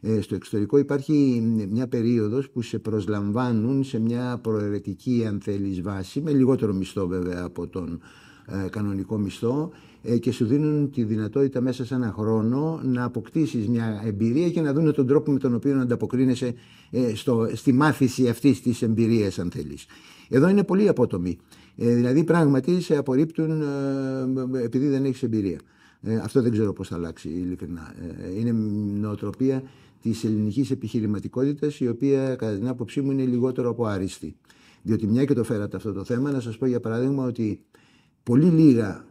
Speaker 2: Ε, στο εξωτερικό υπάρχει μια περίοδος που σε προσλαμβάνουν σε μια προαιρετική αν θέλεις βάση, με λιγότερο μισθό βέβαια από τον ε, κανονικό μισθό ε, και σου δίνουν τη δυνατότητα μέσα σε ένα χρόνο να αποκτήσεις μια εμπειρία και να δουν τον τρόπο με τον οποίο να ανταποκρίνεσαι ε, στο, στη μάθηση αυτής της εμπειρίας αν θέλεις. Εδώ είναι πολύ απότομη. Ε, δηλαδή πράγματι σε απορρίπτουν ε, επειδή δεν έχεις εμπειρία. Ε, αυτό δεν ξέρω πώς θα αλλάξει ειλικρινά. Ε, είναι νοοτροπία της ελληνικής επιχειρηματικότητας η οποία κατά την άποψή μου είναι λιγότερο από άριστη. Διότι μια και το φέρατε αυτό το θέμα, να σας πω για παράδειγμα ότι πολύ λίγα,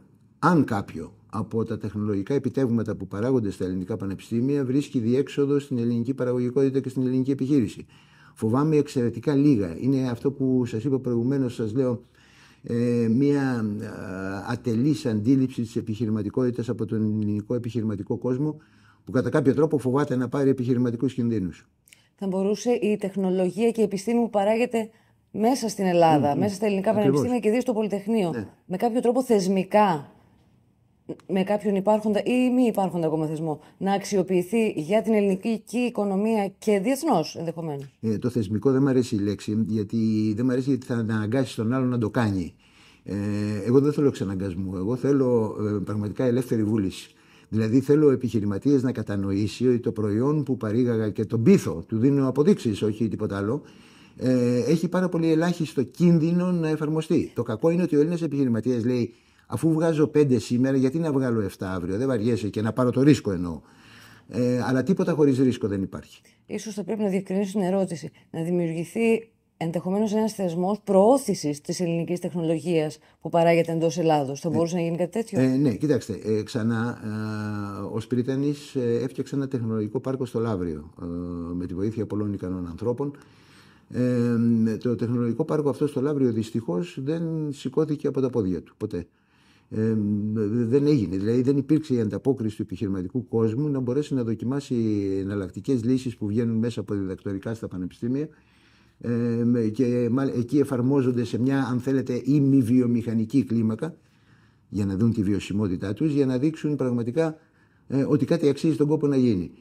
Speaker 2: αν κάποιο, από τα τεχνολογικά επιτεύγματα που παράγονται στα ελληνικά πανεπιστήμια βρίσκει διέξοδο στην ελληνική παραγωγικότητα και στην ελληνική επιχείρηση. Φοβάμαι εξαιρετικά λίγα. Είναι αυτό που σας είπα προηγουμένως, σας λέω, ε, μια ε, ατελής αντίληψη της επιχειρηματικότητας από τον ελληνικό επιχειρηματικό κόσμο που κατά κάποιο τρόπο φοβάται να πάρει επιχειρηματικούς κινδύνους.
Speaker 1: Θα μπορούσε η τεχνολογία και η επιστήμη που παράγεται μέσα στην Ελλάδα, μέσα στα ελληνικά πανεπιστήμια και ιδίως στο Πολυτεχνείο, ναι. με κάποιο τρόπο θεσμικά, με κάποιον υπάρχοντα ή μη υπάρχοντα ακόμα θεσμό, να αξιοποιηθεί για την ελληνική οικονομία και διεθνώς ενδεχομένως.
Speaker 2: Ε, το θεσμικό δεν μου αρέσει η λέξη, γιατί δεν μου αρέσει γιατί θα αναγκάσει τον άλλον να το κάνει. Ε, εγώ δεν θέλω εξαναγκασμό. Εγώ θέλω ε, πραγματικά ελεύθερη βούληση. Δηλαδή θέλω ο επιχειρηματία να κατανοήσει ότι το προϊόν που παρήγαγα και τον πίθο, του δίνω αποδείξεις, όχι τίποτα άλλο, ε, έχει πάρα πολύ ελάχιστο κίνδυνο να εφαρμοστεί. Το κακό είναι ότι ο Έλληνας επιχειρηματίας λέει, αφού βγάζω πέντε σήμερα, γιατί να βγάλω 7 αύριο, δεν βαριέσαι και να πάρω το ρίσκο εννοώ. Ε, αλλά τίποτα χωρίς ρίσκο δεν υπάρχει.
Speaker 1: Ίσως θα πρέπει να διευκρινίσω την ερώτηση. Να δημιουργηθεί ενδεχομένως ένας θεσμός προώθησης της ελληνικής τεχνολογίας που παράγεται εντός Ελλάδος. Θα μπορούσε να γίνει κάτι τέτοιο;
Speaker 2: Ε, ναι, κοιτάξτε. Ε, ξανά, ε, ο Σπυρίτανη ε, έφτιαξε ένα τεχνολογικό πάρκο στο Λαύριο ε, με τη βοήθεια πολλών ικανών ανθρώπων. Ε, το τεχνολογικό πάρκο αυτό στο Λαύριο δυστυχώς δεν σηκώθηκε από τα πόδια του ποτέ. Ε, δεν έγινε. Δηλαδή δεν υπήρξε η ανταπόκριση του επιχειρηματικού κόσμου να μπορέσει να δοκιμάσει εναλλακτικές λύσεις που βγαίνουν μέσα από διδακτορικά στα πανεπιστήμια ε, και εκεί εφαρμόζονται σε μια αν θέλετε ημι-βιομηχανική κλίμακα για να δουν τη βιωσιμότητά τους, για να δείξουν πραγματικά ε, ότι κάτι αξίζει τον κόπο να γίνει.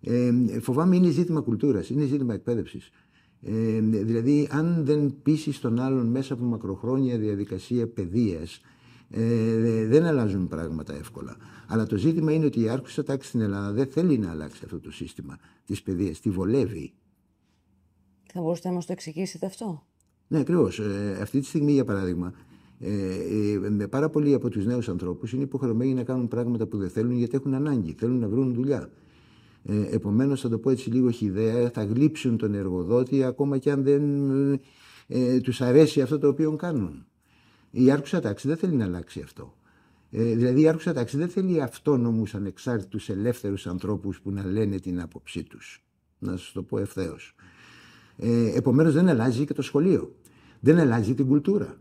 Speaker 2: Ε, φοβάμαι είναι ζήτημα κουλτούρας, είναι ζήτημα εκπαίδευσης. Ε, δηλαδή αν δεν πείσει τον άλλον μέσα από μακροχρόνια διαδικασία παιδείας, ε, δεν αλλάζουν πράγματα εύκολα. Αλλά το ζήτημα είναι ότι η άρχουσα τάξη στην Ελλάδα δεν θέλει να αλλάξει αυτό το σύστημα της παιδείας, τη βολεύει.
Speaker 1: Θα μπορούσατε να μας το εξηγήσετε αυτό;
Speaker 2: Ναι, ακριβώς. Ε, αυτή τη στιγμή, για παράδειγμα, ε, ε, πάρα πολλοί από τους νέους ανθρώπους είναι υποχρεωμένοι να κάνουν πράγματα που δεν θέλουν γιατί έχουν ανάγκη, θέλουν να βρουν δουλειά. Ε, Επομένως, θα το πω έτσι λίγο χιδέα, θα γλύψουν τον εργοδότη ακόμα και αν δεν ε, τους αρέσει αυτό το οποίο κάνουν. Η άρκουσα τάξη δεν θέλει να αλλάξει αυτό. Ε, δηλαδή, η άρκουσα τάξη δεν θέλει αυτόνομους, ανεξάρτητους, ελεύθερους ανθρώπους που να λένε την άποψή τους. Να σας το πω ευθέως. Ε, Επομένως δεν αλλάζει και το σχολείο. Δεν αλλάζει την κουλτούρα.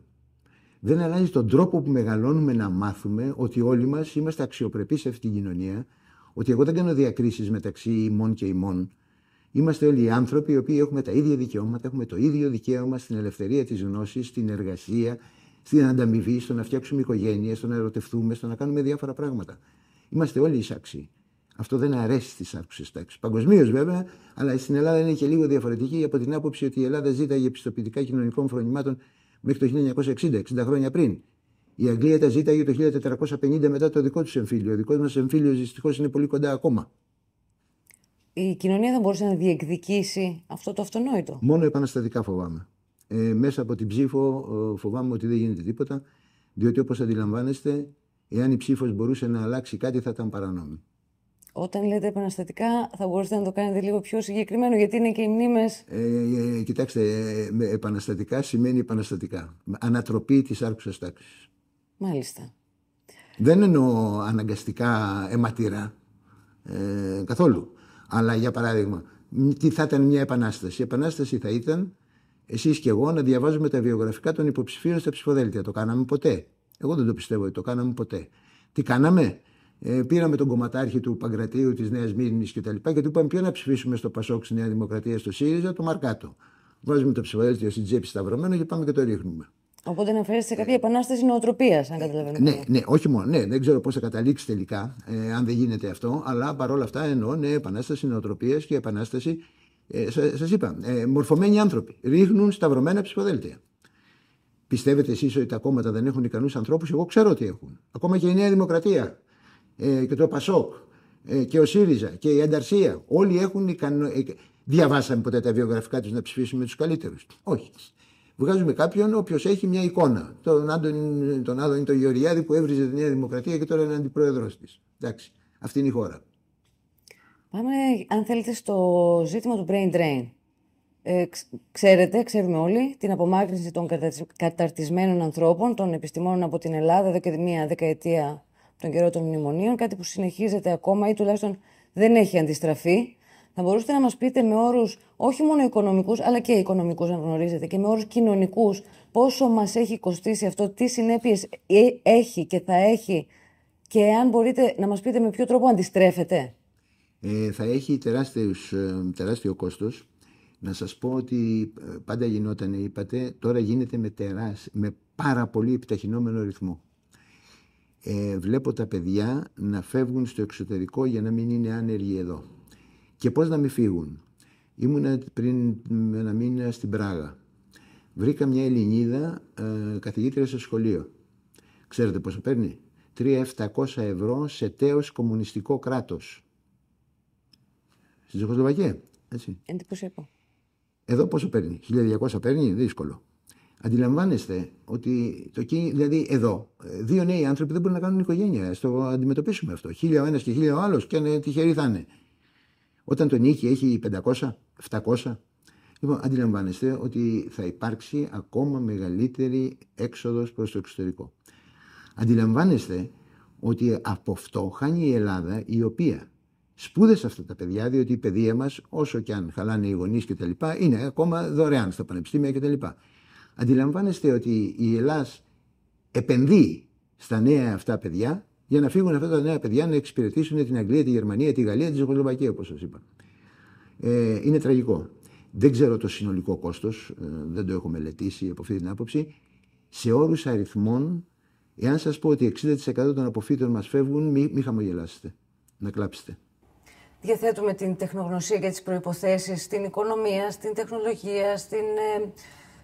Speaker 2: Δεν αλλάζει τον τρόπο που μεγαλώνουμε να μάθουμε ότι όλοι μας είμαστε αξιοπρεπείς σε αυτή την κοινωνία, ότι εγώ δεν κάνω διακρίσεις μεταξύ ημών και ημών. Είμαστε όλοι οι άνθρωποι οι οποίοι έχουμε τα ίδια δικαιώματα, έχουμε το ίδιο δικαίωμα στην ελευθερία της γνώσης, στην εργασία, στην ανταμοιβή, στο να φτιάξουμε οικογένειες, στο να ερωτευτούμε, στο να κάνουμε διάφορα πράγματα. Είμαστε όλοι εισάξιοι. Αυτό δεν αρέσει στις άρχουσε τάξεις. Παγκοσμίως βέβαια, αλλά στην Ελλάδα είναι και λίγο διαφορετική από την άποψη ότι η Ελλάδα ζήταγε επιστοποιητικά κοινωνικών φρονημάτων μέχρι το 1960, 60 χρόνια πριν. Η Αγγλία τα ζήταγε το 1450 μετά το δικό τους εμφύλιο. Ο δικός μας εμφύλιος δυστυχώς είναι πολύ κοντά ακόμα.
Speaker 1: Η κοινωνία θα μπορούσε να διεκδικήσει αυτό το αυτονόητο.
Speaker 2: Μόνο επαναστατικά φοβάμαι. Ε, μέσα από την ψήφο φοβάμαι ότι δεν γίνεται τίποτα, διότι όπως αντιλαμβάνεστε, εάν η ψήφος μπορούσε να αλλάξει κάτι θα ήταν παρανόμη.
Speaker 1: Όταν λέτε επαναστατικά, θα μπορούσατε να το κάνετε λίγο πιο συγκεκριμένο, γιατί είναι και οι μνήμες.
Speaker 2: Ε, ε, κοιτάξτε, ε, επαναστατικά σημαίνει επαναστατικά. Ανατροπή της άρχουσας τάξης.
Speaker 1: Μάλιστα.
Speaker 2: Δεν εννοώ αναγκαστικά αιματήρα. Ε, καθόλου. Αλλά για παράδειγμα, τι θα ήταν μια επανάσταση. Η επανάσταση θα ήταν εσείς και εγώ να διαβάζουμε τα βιογραφικά των υποψηφίων στα ψηφοδέλτια. Το κάναμε ποτέ. Εγώ δεν το πιστεύω ότι το κάναμε ποτέ. Τι κάναμε, ε, πήραμε τον κομματάρχη του Παγκρατίου, της Νέας Μήνη κτλ. Και, και του είπαμε ποιο να ψηφίσουμε στο Πασόκ, στη Νέα Δημοκρατία, στο ΣΥΡΙΖΑ, το Μαρκάτο. Βάζουμε το ψηφοδέλτιο στην τσέπη σταυρωμένο και πάμε και το ρίχνουμε.
Speaker 1: Οπότε αναφέρεστε σε κάποια επανάσταση νοοτροπίας, αν καταλαβαίνετε.
Speaker 2: Ναι, ναι, όχι μόνο. Ναι, δεν ξέρω πώς θα καταλήξει τελικά, ε, αν δεν γίνεται αυτό. Αλλά παρόλα αυτά εννοώ ναι, επανάσταση νοοτροπίας και επανάσταση. Ε, Σα είπα, ε, μορφωμένοι άνθρωποι ρίχνουν σταυρωμένα ψηφοδέλτια. Πιστεύετε εσείς ότι τα κόμματα δεν έχουν ικανούς ανθρώπους, εγώ ξέρω ότι έχουν. Ακόμα και η Νέα Δημοκρατία ε, και το Πασόκ ε, και ο ΣΥΡΙΖΑ και η Ανταρσία. Όλοι έχουν ικανό... Ε, διαβάσαμε ποτέ τα βιογραφικά τους να ψηφίσουμε τους καλύτερους. Όχι. Βγάζουμε κάποιον ο οποίος έχει μια εικόνα. Τον Άντων, τον Άδωνη τον Γεωργιάδη που έβριζε τη Νέα Δημοκρατία και τώρα είναι αντιπρόεδρος της. Εντάξει. Αυτή είναι η χώρα.
Speaker 1: Πάμε, αν θέλετε, στο ζήτημα του brain drain. Ε, ξέρετε, ξέρουμε όλοι, την απομάκρυνση των καταρτισμένων ανθρώπων, των επιστημόνων από την Ελλάδα εδώ και μία δεκαετία τον καιρό των μνημονίων, κάτι που συνεχίζεται ακόμα ή τουλάχιστον δεν έχει αντιστραφεί. Θα μπορούσατε να μας πείτε με όρους όχι μόνο οικονομικούς, αλλά και οικονομικούς αν γνωρίζετε, και με όρους κοινωνικούς, πόσο μας έχει κοστίσει αυτό, τι συνέπειες ε, έχει και θα έχει και αν μπορείτε να μας πείτε με ποιο τρόπο αντιστρέφεται.
Speaker 2: Ε, θα έχει τεράστιος, ε, τεράστιο κόστος. Να σας πω ότι ε, πάντα γινόταν, είπατε, τώρα γίνεται με, τεράς, με πάρα πολύ επιταχυνόμενο ρυθμό. Ε, βλέπω τα παιδιά να φεύγουν στο εξωτερικό για να μην είναι άνεργοι εδώ. Και πώς να μην φύγουν. Ήμουνα πριν ένα μήνα στην Πράγα. Βρήκα μια Ελληνίδα ε, καθηγήτρια στο σχολείο. Ξέρετε πόσο παίρνει; 3.700 ευρώ σε τέος κομμουνιστικό κράτος. Στην Τσεχοσλοβακία. Έτσι.
Speaker 1: Εντυπωσιακό.
Speaker 2: Εδώ πόσο παίρνει; 1.200 παίρνει; Δύσκολο. Αντιλαμβάνεστε ότι το δηλαδή εδώ, δύο νέοι άνθρωποι δεν μπορούν να κάνουν οικογένεια. Στο αντιμετωπίσουμε αυτό. Χίλια ο ένας και χίλια ο άλλος και αν τυχεροί θα είναι. Όταν το νίκη έχει 500, 700. Λοιπόν, αντιλαμβάνεστε ότι θα υπάρξει ακόμα μεγαλύτερη έξοδος προς το εξωτερικό. Αντιλαμβάνεστε ότι από αυτό χάνει η Ελλάδα η οποία σπούδασε αυτά τα παιδιά, διότι η παιδεία μας, όσο και αν χαλάνε οι γονείς κτλ., είναι ακόμα δωρεάν στα πανεπιστήμια κτλ. Αντιλαμβάνεστε ότι η Ελλάδα επενδύει στα νέα αυτά παιδιά για να φύγουν αυτά τα νέα παιδιά να εξυπηρετήσουν την Αγγλία, τη Γερμανία, τη Γαλλία, τη Ζεχοσλοβακία, όπως σας είπα. Ε, είναι τραγικό. Δεν ξέρω το συνολικό κόστος, ε, δεν το έχω μελετήσει από αυτή την άποψη. Σε όρους αριθμών, εάν σας πω ότι 60% των αποφύτων μας φεύγουν, μην μη χαμογελάσετε. Να κλάψετε.
Speaker 1: Διαθέτουμε την τεχνογνωσία και τις προποθέσει στην οικονομία, στην τεχνολογία, στην,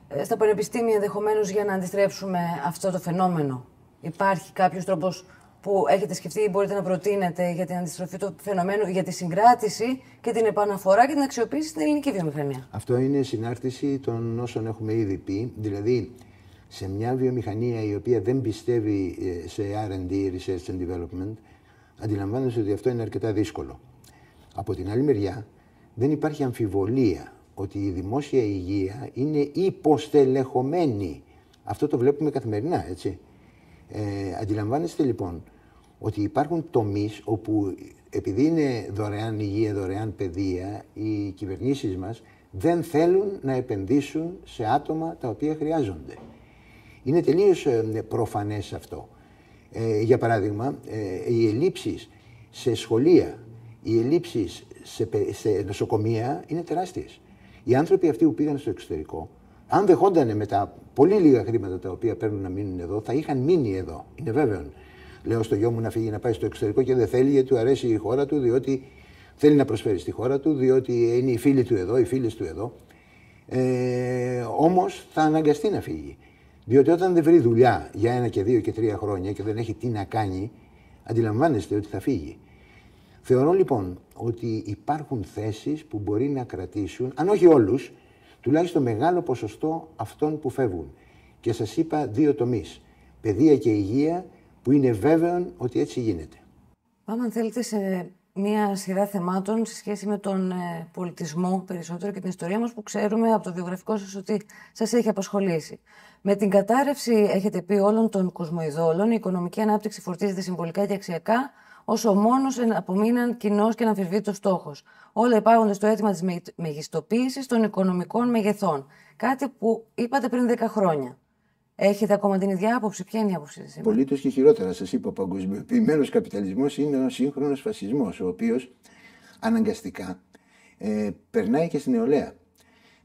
Speaker 1: ε, ε, στα πανεπιστήμια ενδεχομένως για να αντιστρέψουμε αυτό το φαινόμενο. Υπάρχει κάποιος τρόπος που έχετε σκεφτεί ή μπορείτε να προτείνετε για την αντιστροφή του φαινομένου, για τη συγκράτηση και την επαναφορά και την αξιοποίηση στην ελληνική βιομηχανία;
Speaker 2: Αυτό είναι συνάρτηση των όσων έχουμε ήδη πει. Δηλαδή, σε μια βιομηχανία η οποία δεν πιστεύει ε, σε RD, Research and Development, αντιλαμβάνεσαι ότι αυτό είναι αρκετά δύσκολο. Από την άλλη μεριά, δεν υπάρχει αμφιβολία ότι η δημόσια υγεία είναι υποστελεχωμένη. Αυτό το βλέπουμε καθημερινά, έτσι. Ε, αντιλαμβάνεστε λοιπόν ότι υπάρχουν τομείς όπου επειδή είναι δωρεάν υγεία, δωρεάν παιδεία, οι κυβερνήσεις μας δεν θέλουν να επενδύσουν σε άτομα τα οποία χρειάζονται. Είναι τελείως ε, προφανές αυτό. Ε, για παράδειγμα, ε, οι ελλείψεις σε σχολεία, οι ελλείψεις σε, σε νοσοκομεία είναι τεράστιες. Οι άνθρωποι αυτοί που πήγαν στο εξωτερικό, αν δεχόντανε με τα πολύ λίγα χρήματα τα οποία παίρνουν να μείνουν εδώ, θα είχαν μείνει εδώ. Είναι βέβαιο. Λέω στο γιο μου να φύγει να πάει στο εξωτερικό και δεν θέλει γιατί του αρέσει η χώρα του, διότι θέλει να προσφέρει στη χώρα του, διότι είναι οι φίλοι του εδώ, οι φίλες του εδώ. Ε, Όμως θα αναγκαστεί να φύγει. Διότι όταν δεν βρει δουλειά για ένα και δύο και τρία χρόνια και δεν έχει τι να κάνει, αντιλαμβάνεστε ότι θα φύγει. Θεωρώ λοιπόν ότι υπάρχουν θέσεις που μπορεί να κρατήσουν, αν όχι όλους, τουλάχιστον μεγάλο ποσοστό αυτών που φεύγουν. Και σας είπα δύο τομείς, παιδεία και υγεία, που είναι βέβαιο ότι έτσι γίνεται.
Speaker 1: Πάμε αν θέλετε σε μια σειρά θεμάτων σε σχέση με τον ε, πολιτισμό περισσότερο και την ιστορία μας που ξέρουμε από το βιογραφικό σας ότι σας έχει απασχολήσει. Με την κατάρρευση, έχετε πει, όλων των κοσμοειδόλων, η οικονομική ανάπτυξη φορτίζεται συμβολικά και αξιακά όσο μόνος απομείναν κοινός και αναμφισβήτητο στόχος. Όλα υπάρχονται στο αίτημα της μεγιστοποίησης των οικονομικών μεγεθών. Κάτι που είπατε πριν 10 χρόνια. Έχετε ακόμα την ίδια άποψη; Ποια είναι η άποψή σας,
Speaker 2: Πολύτως και χειρότερα. Σας είπα, ο παγκοσμιοποιημένος καπιταλισμός είναι ο σύγχρονος φασισμός, ο οποίος αναγκαστικά ε, περνάει και στην νεολαία.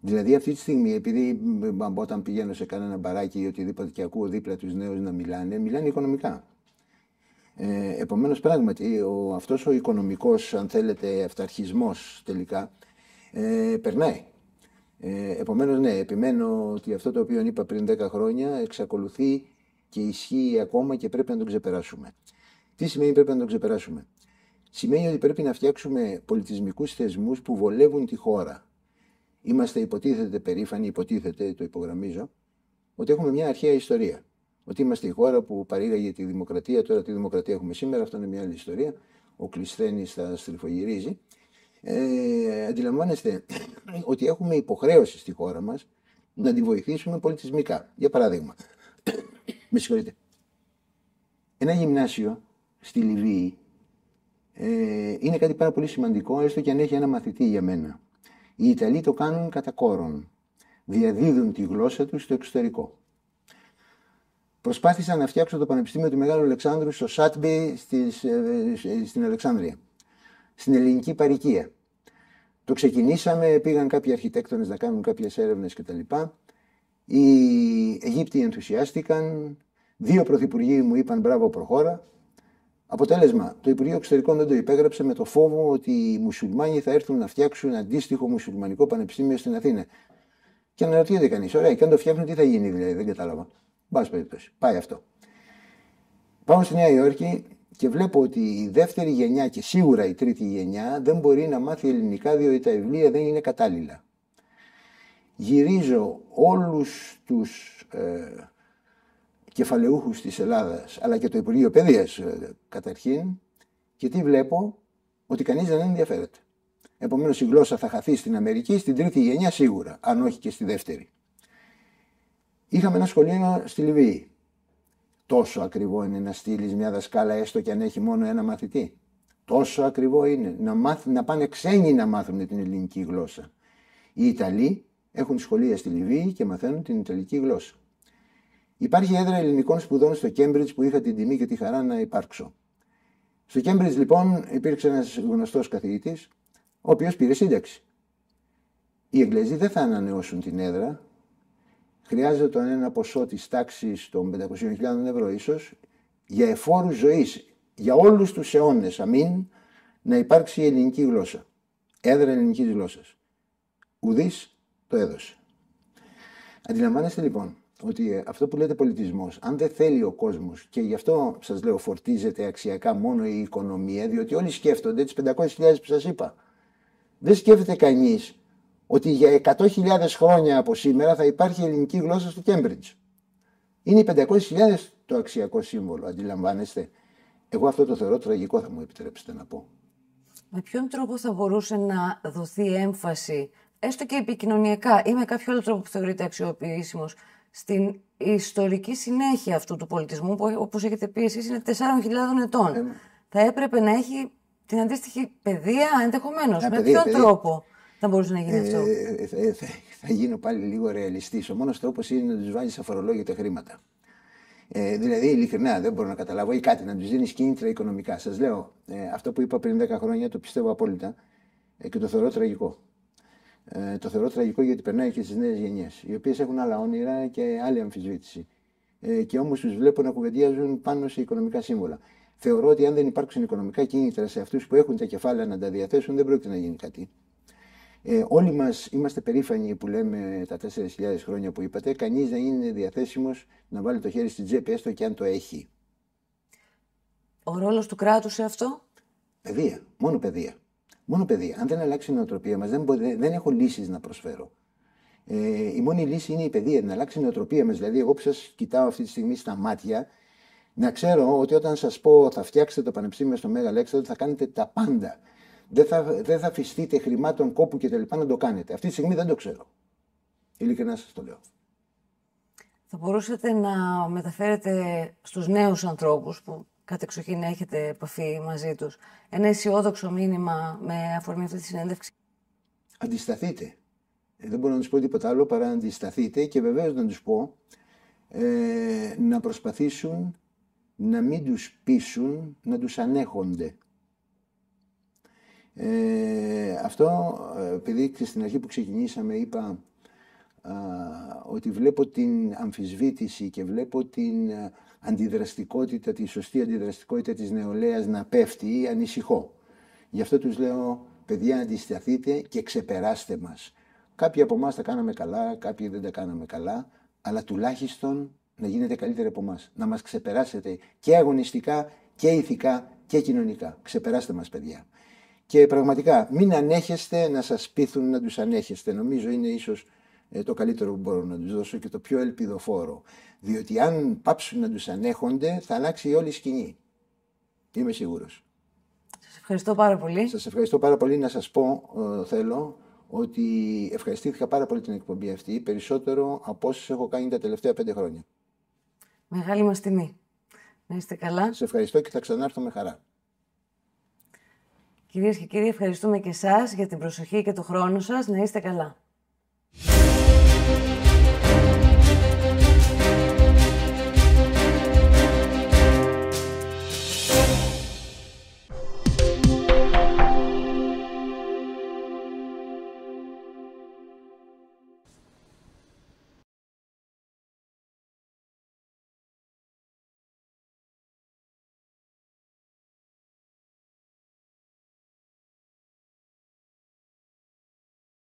Speaker 2: Δηλαδή αυτή τη στιγμή, επειδή όταν πηγαίνω σε κανένα μπαράκι ή οτιδήποτε και ακούω δίπλα τους νέους να μιλάνε, μιλάνε οικονομικά. Ε, Επομένως, πράγματι, ο, αυτός ο οικονομικός, αν θέλετε, αυταρχισμός τελικά, ε, περνάει. Ε, Επομένως, ναι, επιμένω ότι αυτό το οποίο είπα πριν 10 χρόνια εξακολουθεί και ισχύει ακόμα και πρέπει να το ξεπεράσουμε. Τι σημαίνει πρέπει να το ξεπεράσουμε; Σημαίνει ότι πρέπει να φτιάξουμε πολιτισμικούς θεσμούς που βολεύουν τη χώρα. Είμαστε υποτίθεται περήφανοι, υποτίθεται, το υπογραμμίζω, ότι έχουμε μια αρχαία ιστορία. Ότι είμαστε η χώρα που παρήγαγε τη δημοκρατία, τώρα τη δημοκρατία έχουμε σήμερα, αυτό είναι μια άλλη ιστορία. Ο Κλεισθένης θα στριφογυρίζει. Ε, αντιλαμβάνεστε ότι έχουμε υποχρέωση στη χώρα μας να τη βοηθήσουμε πολιτισμικά. Για παράδειγμα, με συγχωρείτε, ένα γυμνάσιο στη Λιβύη ε, είναι κάτι πάρα πολύ σημαντικό, έστω και αν έχει ένα μαθητή για μένα. Οι Ιταλοί το κάνουν κατά κόρον. Διαδίδουν τη γλώσσα τους στο εξωτερικό. Προσπάθησα να φτιάξω το Πανεπιστήμιο του Μεγάλου Αλεξάνδρου στο Σάτμπι στις, ε, στην Αλεξάνδρεια, στην ελληνική παροικία. Το ξεκινήσαμε, πήγαν κάποιοι αρχιτέκτονες να κάνουν κάποιες έρευνες κτλ. Οι Αιγύπτιοι ενθουσιάστηκαν, δύο πρωθυπουργοί μου είπαν μπράβο προχώρα, Αποτέλεσμα, το Υπουργείο Εξωτερικών δεν το υπέγραψε με το φόβο ότι οι μουσουλμάνοι θα έρθουν να φτιάξουν αντίστοιχο μουσουλμανικό πανεπιστήμιο στην Αθήνα. Και αναρωτιέται κανείς, ωραία, και αν το φτιάχνουν, τι θα γίνει δηλαδή, δεν κατάλαβα. Μπα περιπτώσει, πάει αυτό. Πάω στη Νέα Υόρκη και βλέπω ότι η δεύτερη γενιά και σίγουρα η τρίτη γενιά δεν μπορεί να μάθει ελληνικά διότι τα βιβλία δεν είναι κατάλληλα. Γυρίζω όλους τους ε, κεφαλαιούχους της Ελλάδας, αλλά και το Υπουργείο Παιδείας ε, καταρχήν, και τι βλέπω, ότι κανείς δεν ενδιαφέρεται. Επομένως η γλώσσα θα χαθεί στην Αμερική, στην τρίτη γενιά σίγουρα, αν όχι και στη δεύτερη. Είχαμε ένα σχολείο στη Λιβύη. Τόσο ακριβό είναι να στείλεις μια δασκάλα έστω και αν έχει μόνο ένα μαθητή. Τόσο ακριβό είναι να, μάθ, να πάνε ξένοι να μάθουν την ελληνική γλώσσα. Οι Ιταλοί έχουν σχολεία στη Λιβύη και μαθαίνουν την Ιταλική γλώσσα. Υπάρχει έδρα ελληνικών σπουδών στο Κέμπριτζ που είχα την τιμή και τη χαρά να υπάρξω. Στο Κέμπριτζ λοιπόν υπήρξε ένας γνωστός καθηγητής, ο οποίος πήρε σύνταξη. Οι Εγγλέζοι δεν θα ανανεώσουν την έδρα. Χρειάζεται ένα ποσό της τάξης των 500.000 ευρώ ίσως για εφόρους ζωής, για όλους τους αιώνες. Αμήν να υπάρξει η ελληνική γλώσσα. Έδρα ελληνικής γλώσσας. Ουδής το έδωσε. Αντιλαμβάνεστε λοιπόν ότι αυτό που λέτε πολιτισμός, αν δεν θέλει ο κόσμος, και γι' αυτό σας λέω φορτίζεται αξιακά μόνο η οικονομία, διότι όλοι σκέφτονται τις 500.000 που σας είπα. Δεν σκέφτεται κανείς ότι για 100.000 χρόνια από σήμερα θα υπάρχει ελληνική γλώσσα στο Κέμπριτζ. Είναι οι 500.000 το αξιακό σύμβολο, αντιλαμβάνεστε. Εγώ αυτό το θεωρώ τραγικό, θα μου επιτρέψετε να πω.
Speaker 1: Με ποιον τρόπο θα μπορούσε να δοθεί έμφαση, έστω και επικοινωνιακά ή με κάποιο άλλο τρόπο που θεωρείται αξιοποιήσιμος, στην ιστορική συνέχεια αυτού του πολιτισμού, που όπως έχετε πει εσείς είναι 4.000 ετών. Ε, θα έπρεπε να έχει την αντίστοιχη παιδεία ενδεχομένως. Με ποιον τρόπο; Θα μπορούσε να γίνει ε, αυτό.
Speaker 2: Ε, θα, θα γίνω πάλι λίγο ρεαλιστής. Ο μόνος τρόπος είναι να τους βάλει αφορολόγητα χρήματα. Ε, δηλαδή, ειλικρινά δεν μπορώ να καταλάβω ή κάτι να τους δίνεις κίνητρα οικονομικά. Σας λέω, ε, αυτό που είπα πριν 10 χρόνια το πιστεύω απόλυτα ε, και το θεωρώ τραγικό. Ε, το θεωρώ τραγικό γιατί περνάει και στις νέες γενιές, οι οποίες έχουν άλλα όνειρα και άλλη αμφισβήτηση. Ε, και όμως τους βλέπω να κουβεντιάζουν πάνω σε οικονομικά σύμβολα. Θεωρώ ότι αν δεν υπάρξουν οικονομικά κίνητρα σε αυτούς που έχουν τα κεφάλαια να τα διαθέσουν, δεν πρόκειται να γίνει κάτι. Ε, όλοι μας είμαστε περήφανοι που λέμε τα 4.000 χρόνια που είπατε. Κανείς δεν είναι διαθέσιμος να βάλει το χέρι στην τσέπη, έστω και αν το έχει.
Speaker 1: Ο ρόλος του κράτους σε αυτό;
Speaker 2: Παιδεία. Μόνο παιδεία. Μόνο παιδί. Αν δεν αλλάξει η νοοτροπία μας, δεν, δεν έχω λύσεις να προσφέρω. Ε, η μόνη λύση είναι η παιδεία, να αλλάξει η νοοτροπία μας. Δηλαδή, εγώ που σας κοιτάω αυτή τη στιγμή στα μάτια, να ξέρω ότι όταν σας πω θα φτιάξετε το Πανεπιστήμιο στο Μέγα Αλέξανδρο, θα κάνετε τα πάντα. Δεν θα, δεν θα αφιστείτε χρημάτων κόπου και τα λοιπά να το κάνετε. Αυτή τη στιγμή δεν το ξέρω. Ειλικρινά σας το λέω.
Speaker 1: Θα μπορούσατε να μεταφέρετε στους νέους ανθρώπους που κατεξοχήν έχετε επαφή μαζί τους. Ένα αισιόδοξο μήνυμα με αφορμή αυτή τη συνέντευξη;
Speaker 2: Αντισταθείτε. Ε, δεν μπορώ να τους πω τίποτα άλλο παρά να αντισταθείτε και βεβαίως να τους πω ε, να προσπαθήσουν να μην τους πείσουν, να τους ανέχονται. Ε, αυτό, ε, επειδή στην αρχή που ξεκινήσαμε είπα ότι βλέπω την αμφισβήτηση και βλέπω την αντιδραστικότητα, τη σωστή αντιδραστικότητα της νεολαίας να πέφτει, ανησυχώ. Γι' αυτό τους λέω, παιδιά, αντισταθείτε και ξεπεράστε μας. Κάποιοι από εμάς τα κάναμε καλά, κάποιοι δεν τα κάναμε καλά, αλλά τουλάχιστον να γίνετε καλύτεροι από εμάς. Να μας ξεπεράσετε και αγωνιστικά και ηθικά και κοινωνικά. Ξεπεράστε μας, παιδιά. Και πραγματικά μην ανέχεστε να σας πείθουν να τους ανέχεστε. Νομίζω είναι ίσως ε, το καλύτερο που μπορώ να τους δώσω και το πιο ελπιδοφόρο. Διότι αν πάψουν να τους ανέχονται, θα αλλάξει η όλη σκηνή. Είμαι σίγουρος.
Speaker 1: Σας ευχαριστώ πάρα πολύ.
Speaker 2: Σας ευχαριστώ πάρα πολύ να σας πω, ε, θέλω, ότι ευχαριστήθηκα πάρα πολύ την εκπομπή αυτή, περισσότερο από όσες έχω κάνει τα τελευταία πέντε χρόνια.
Speaker 1: Μεγάλη μας τιμή. Να είστε καλά.
Speaker 2: Σε ευχαριστώ και θα ξανάρθω με χαρά.
Speaker 1: Κυρίες και κύριοι, ευχαριστούμε και εσάς για την προσοχή και το χρόνο σας. Να είστε καλά.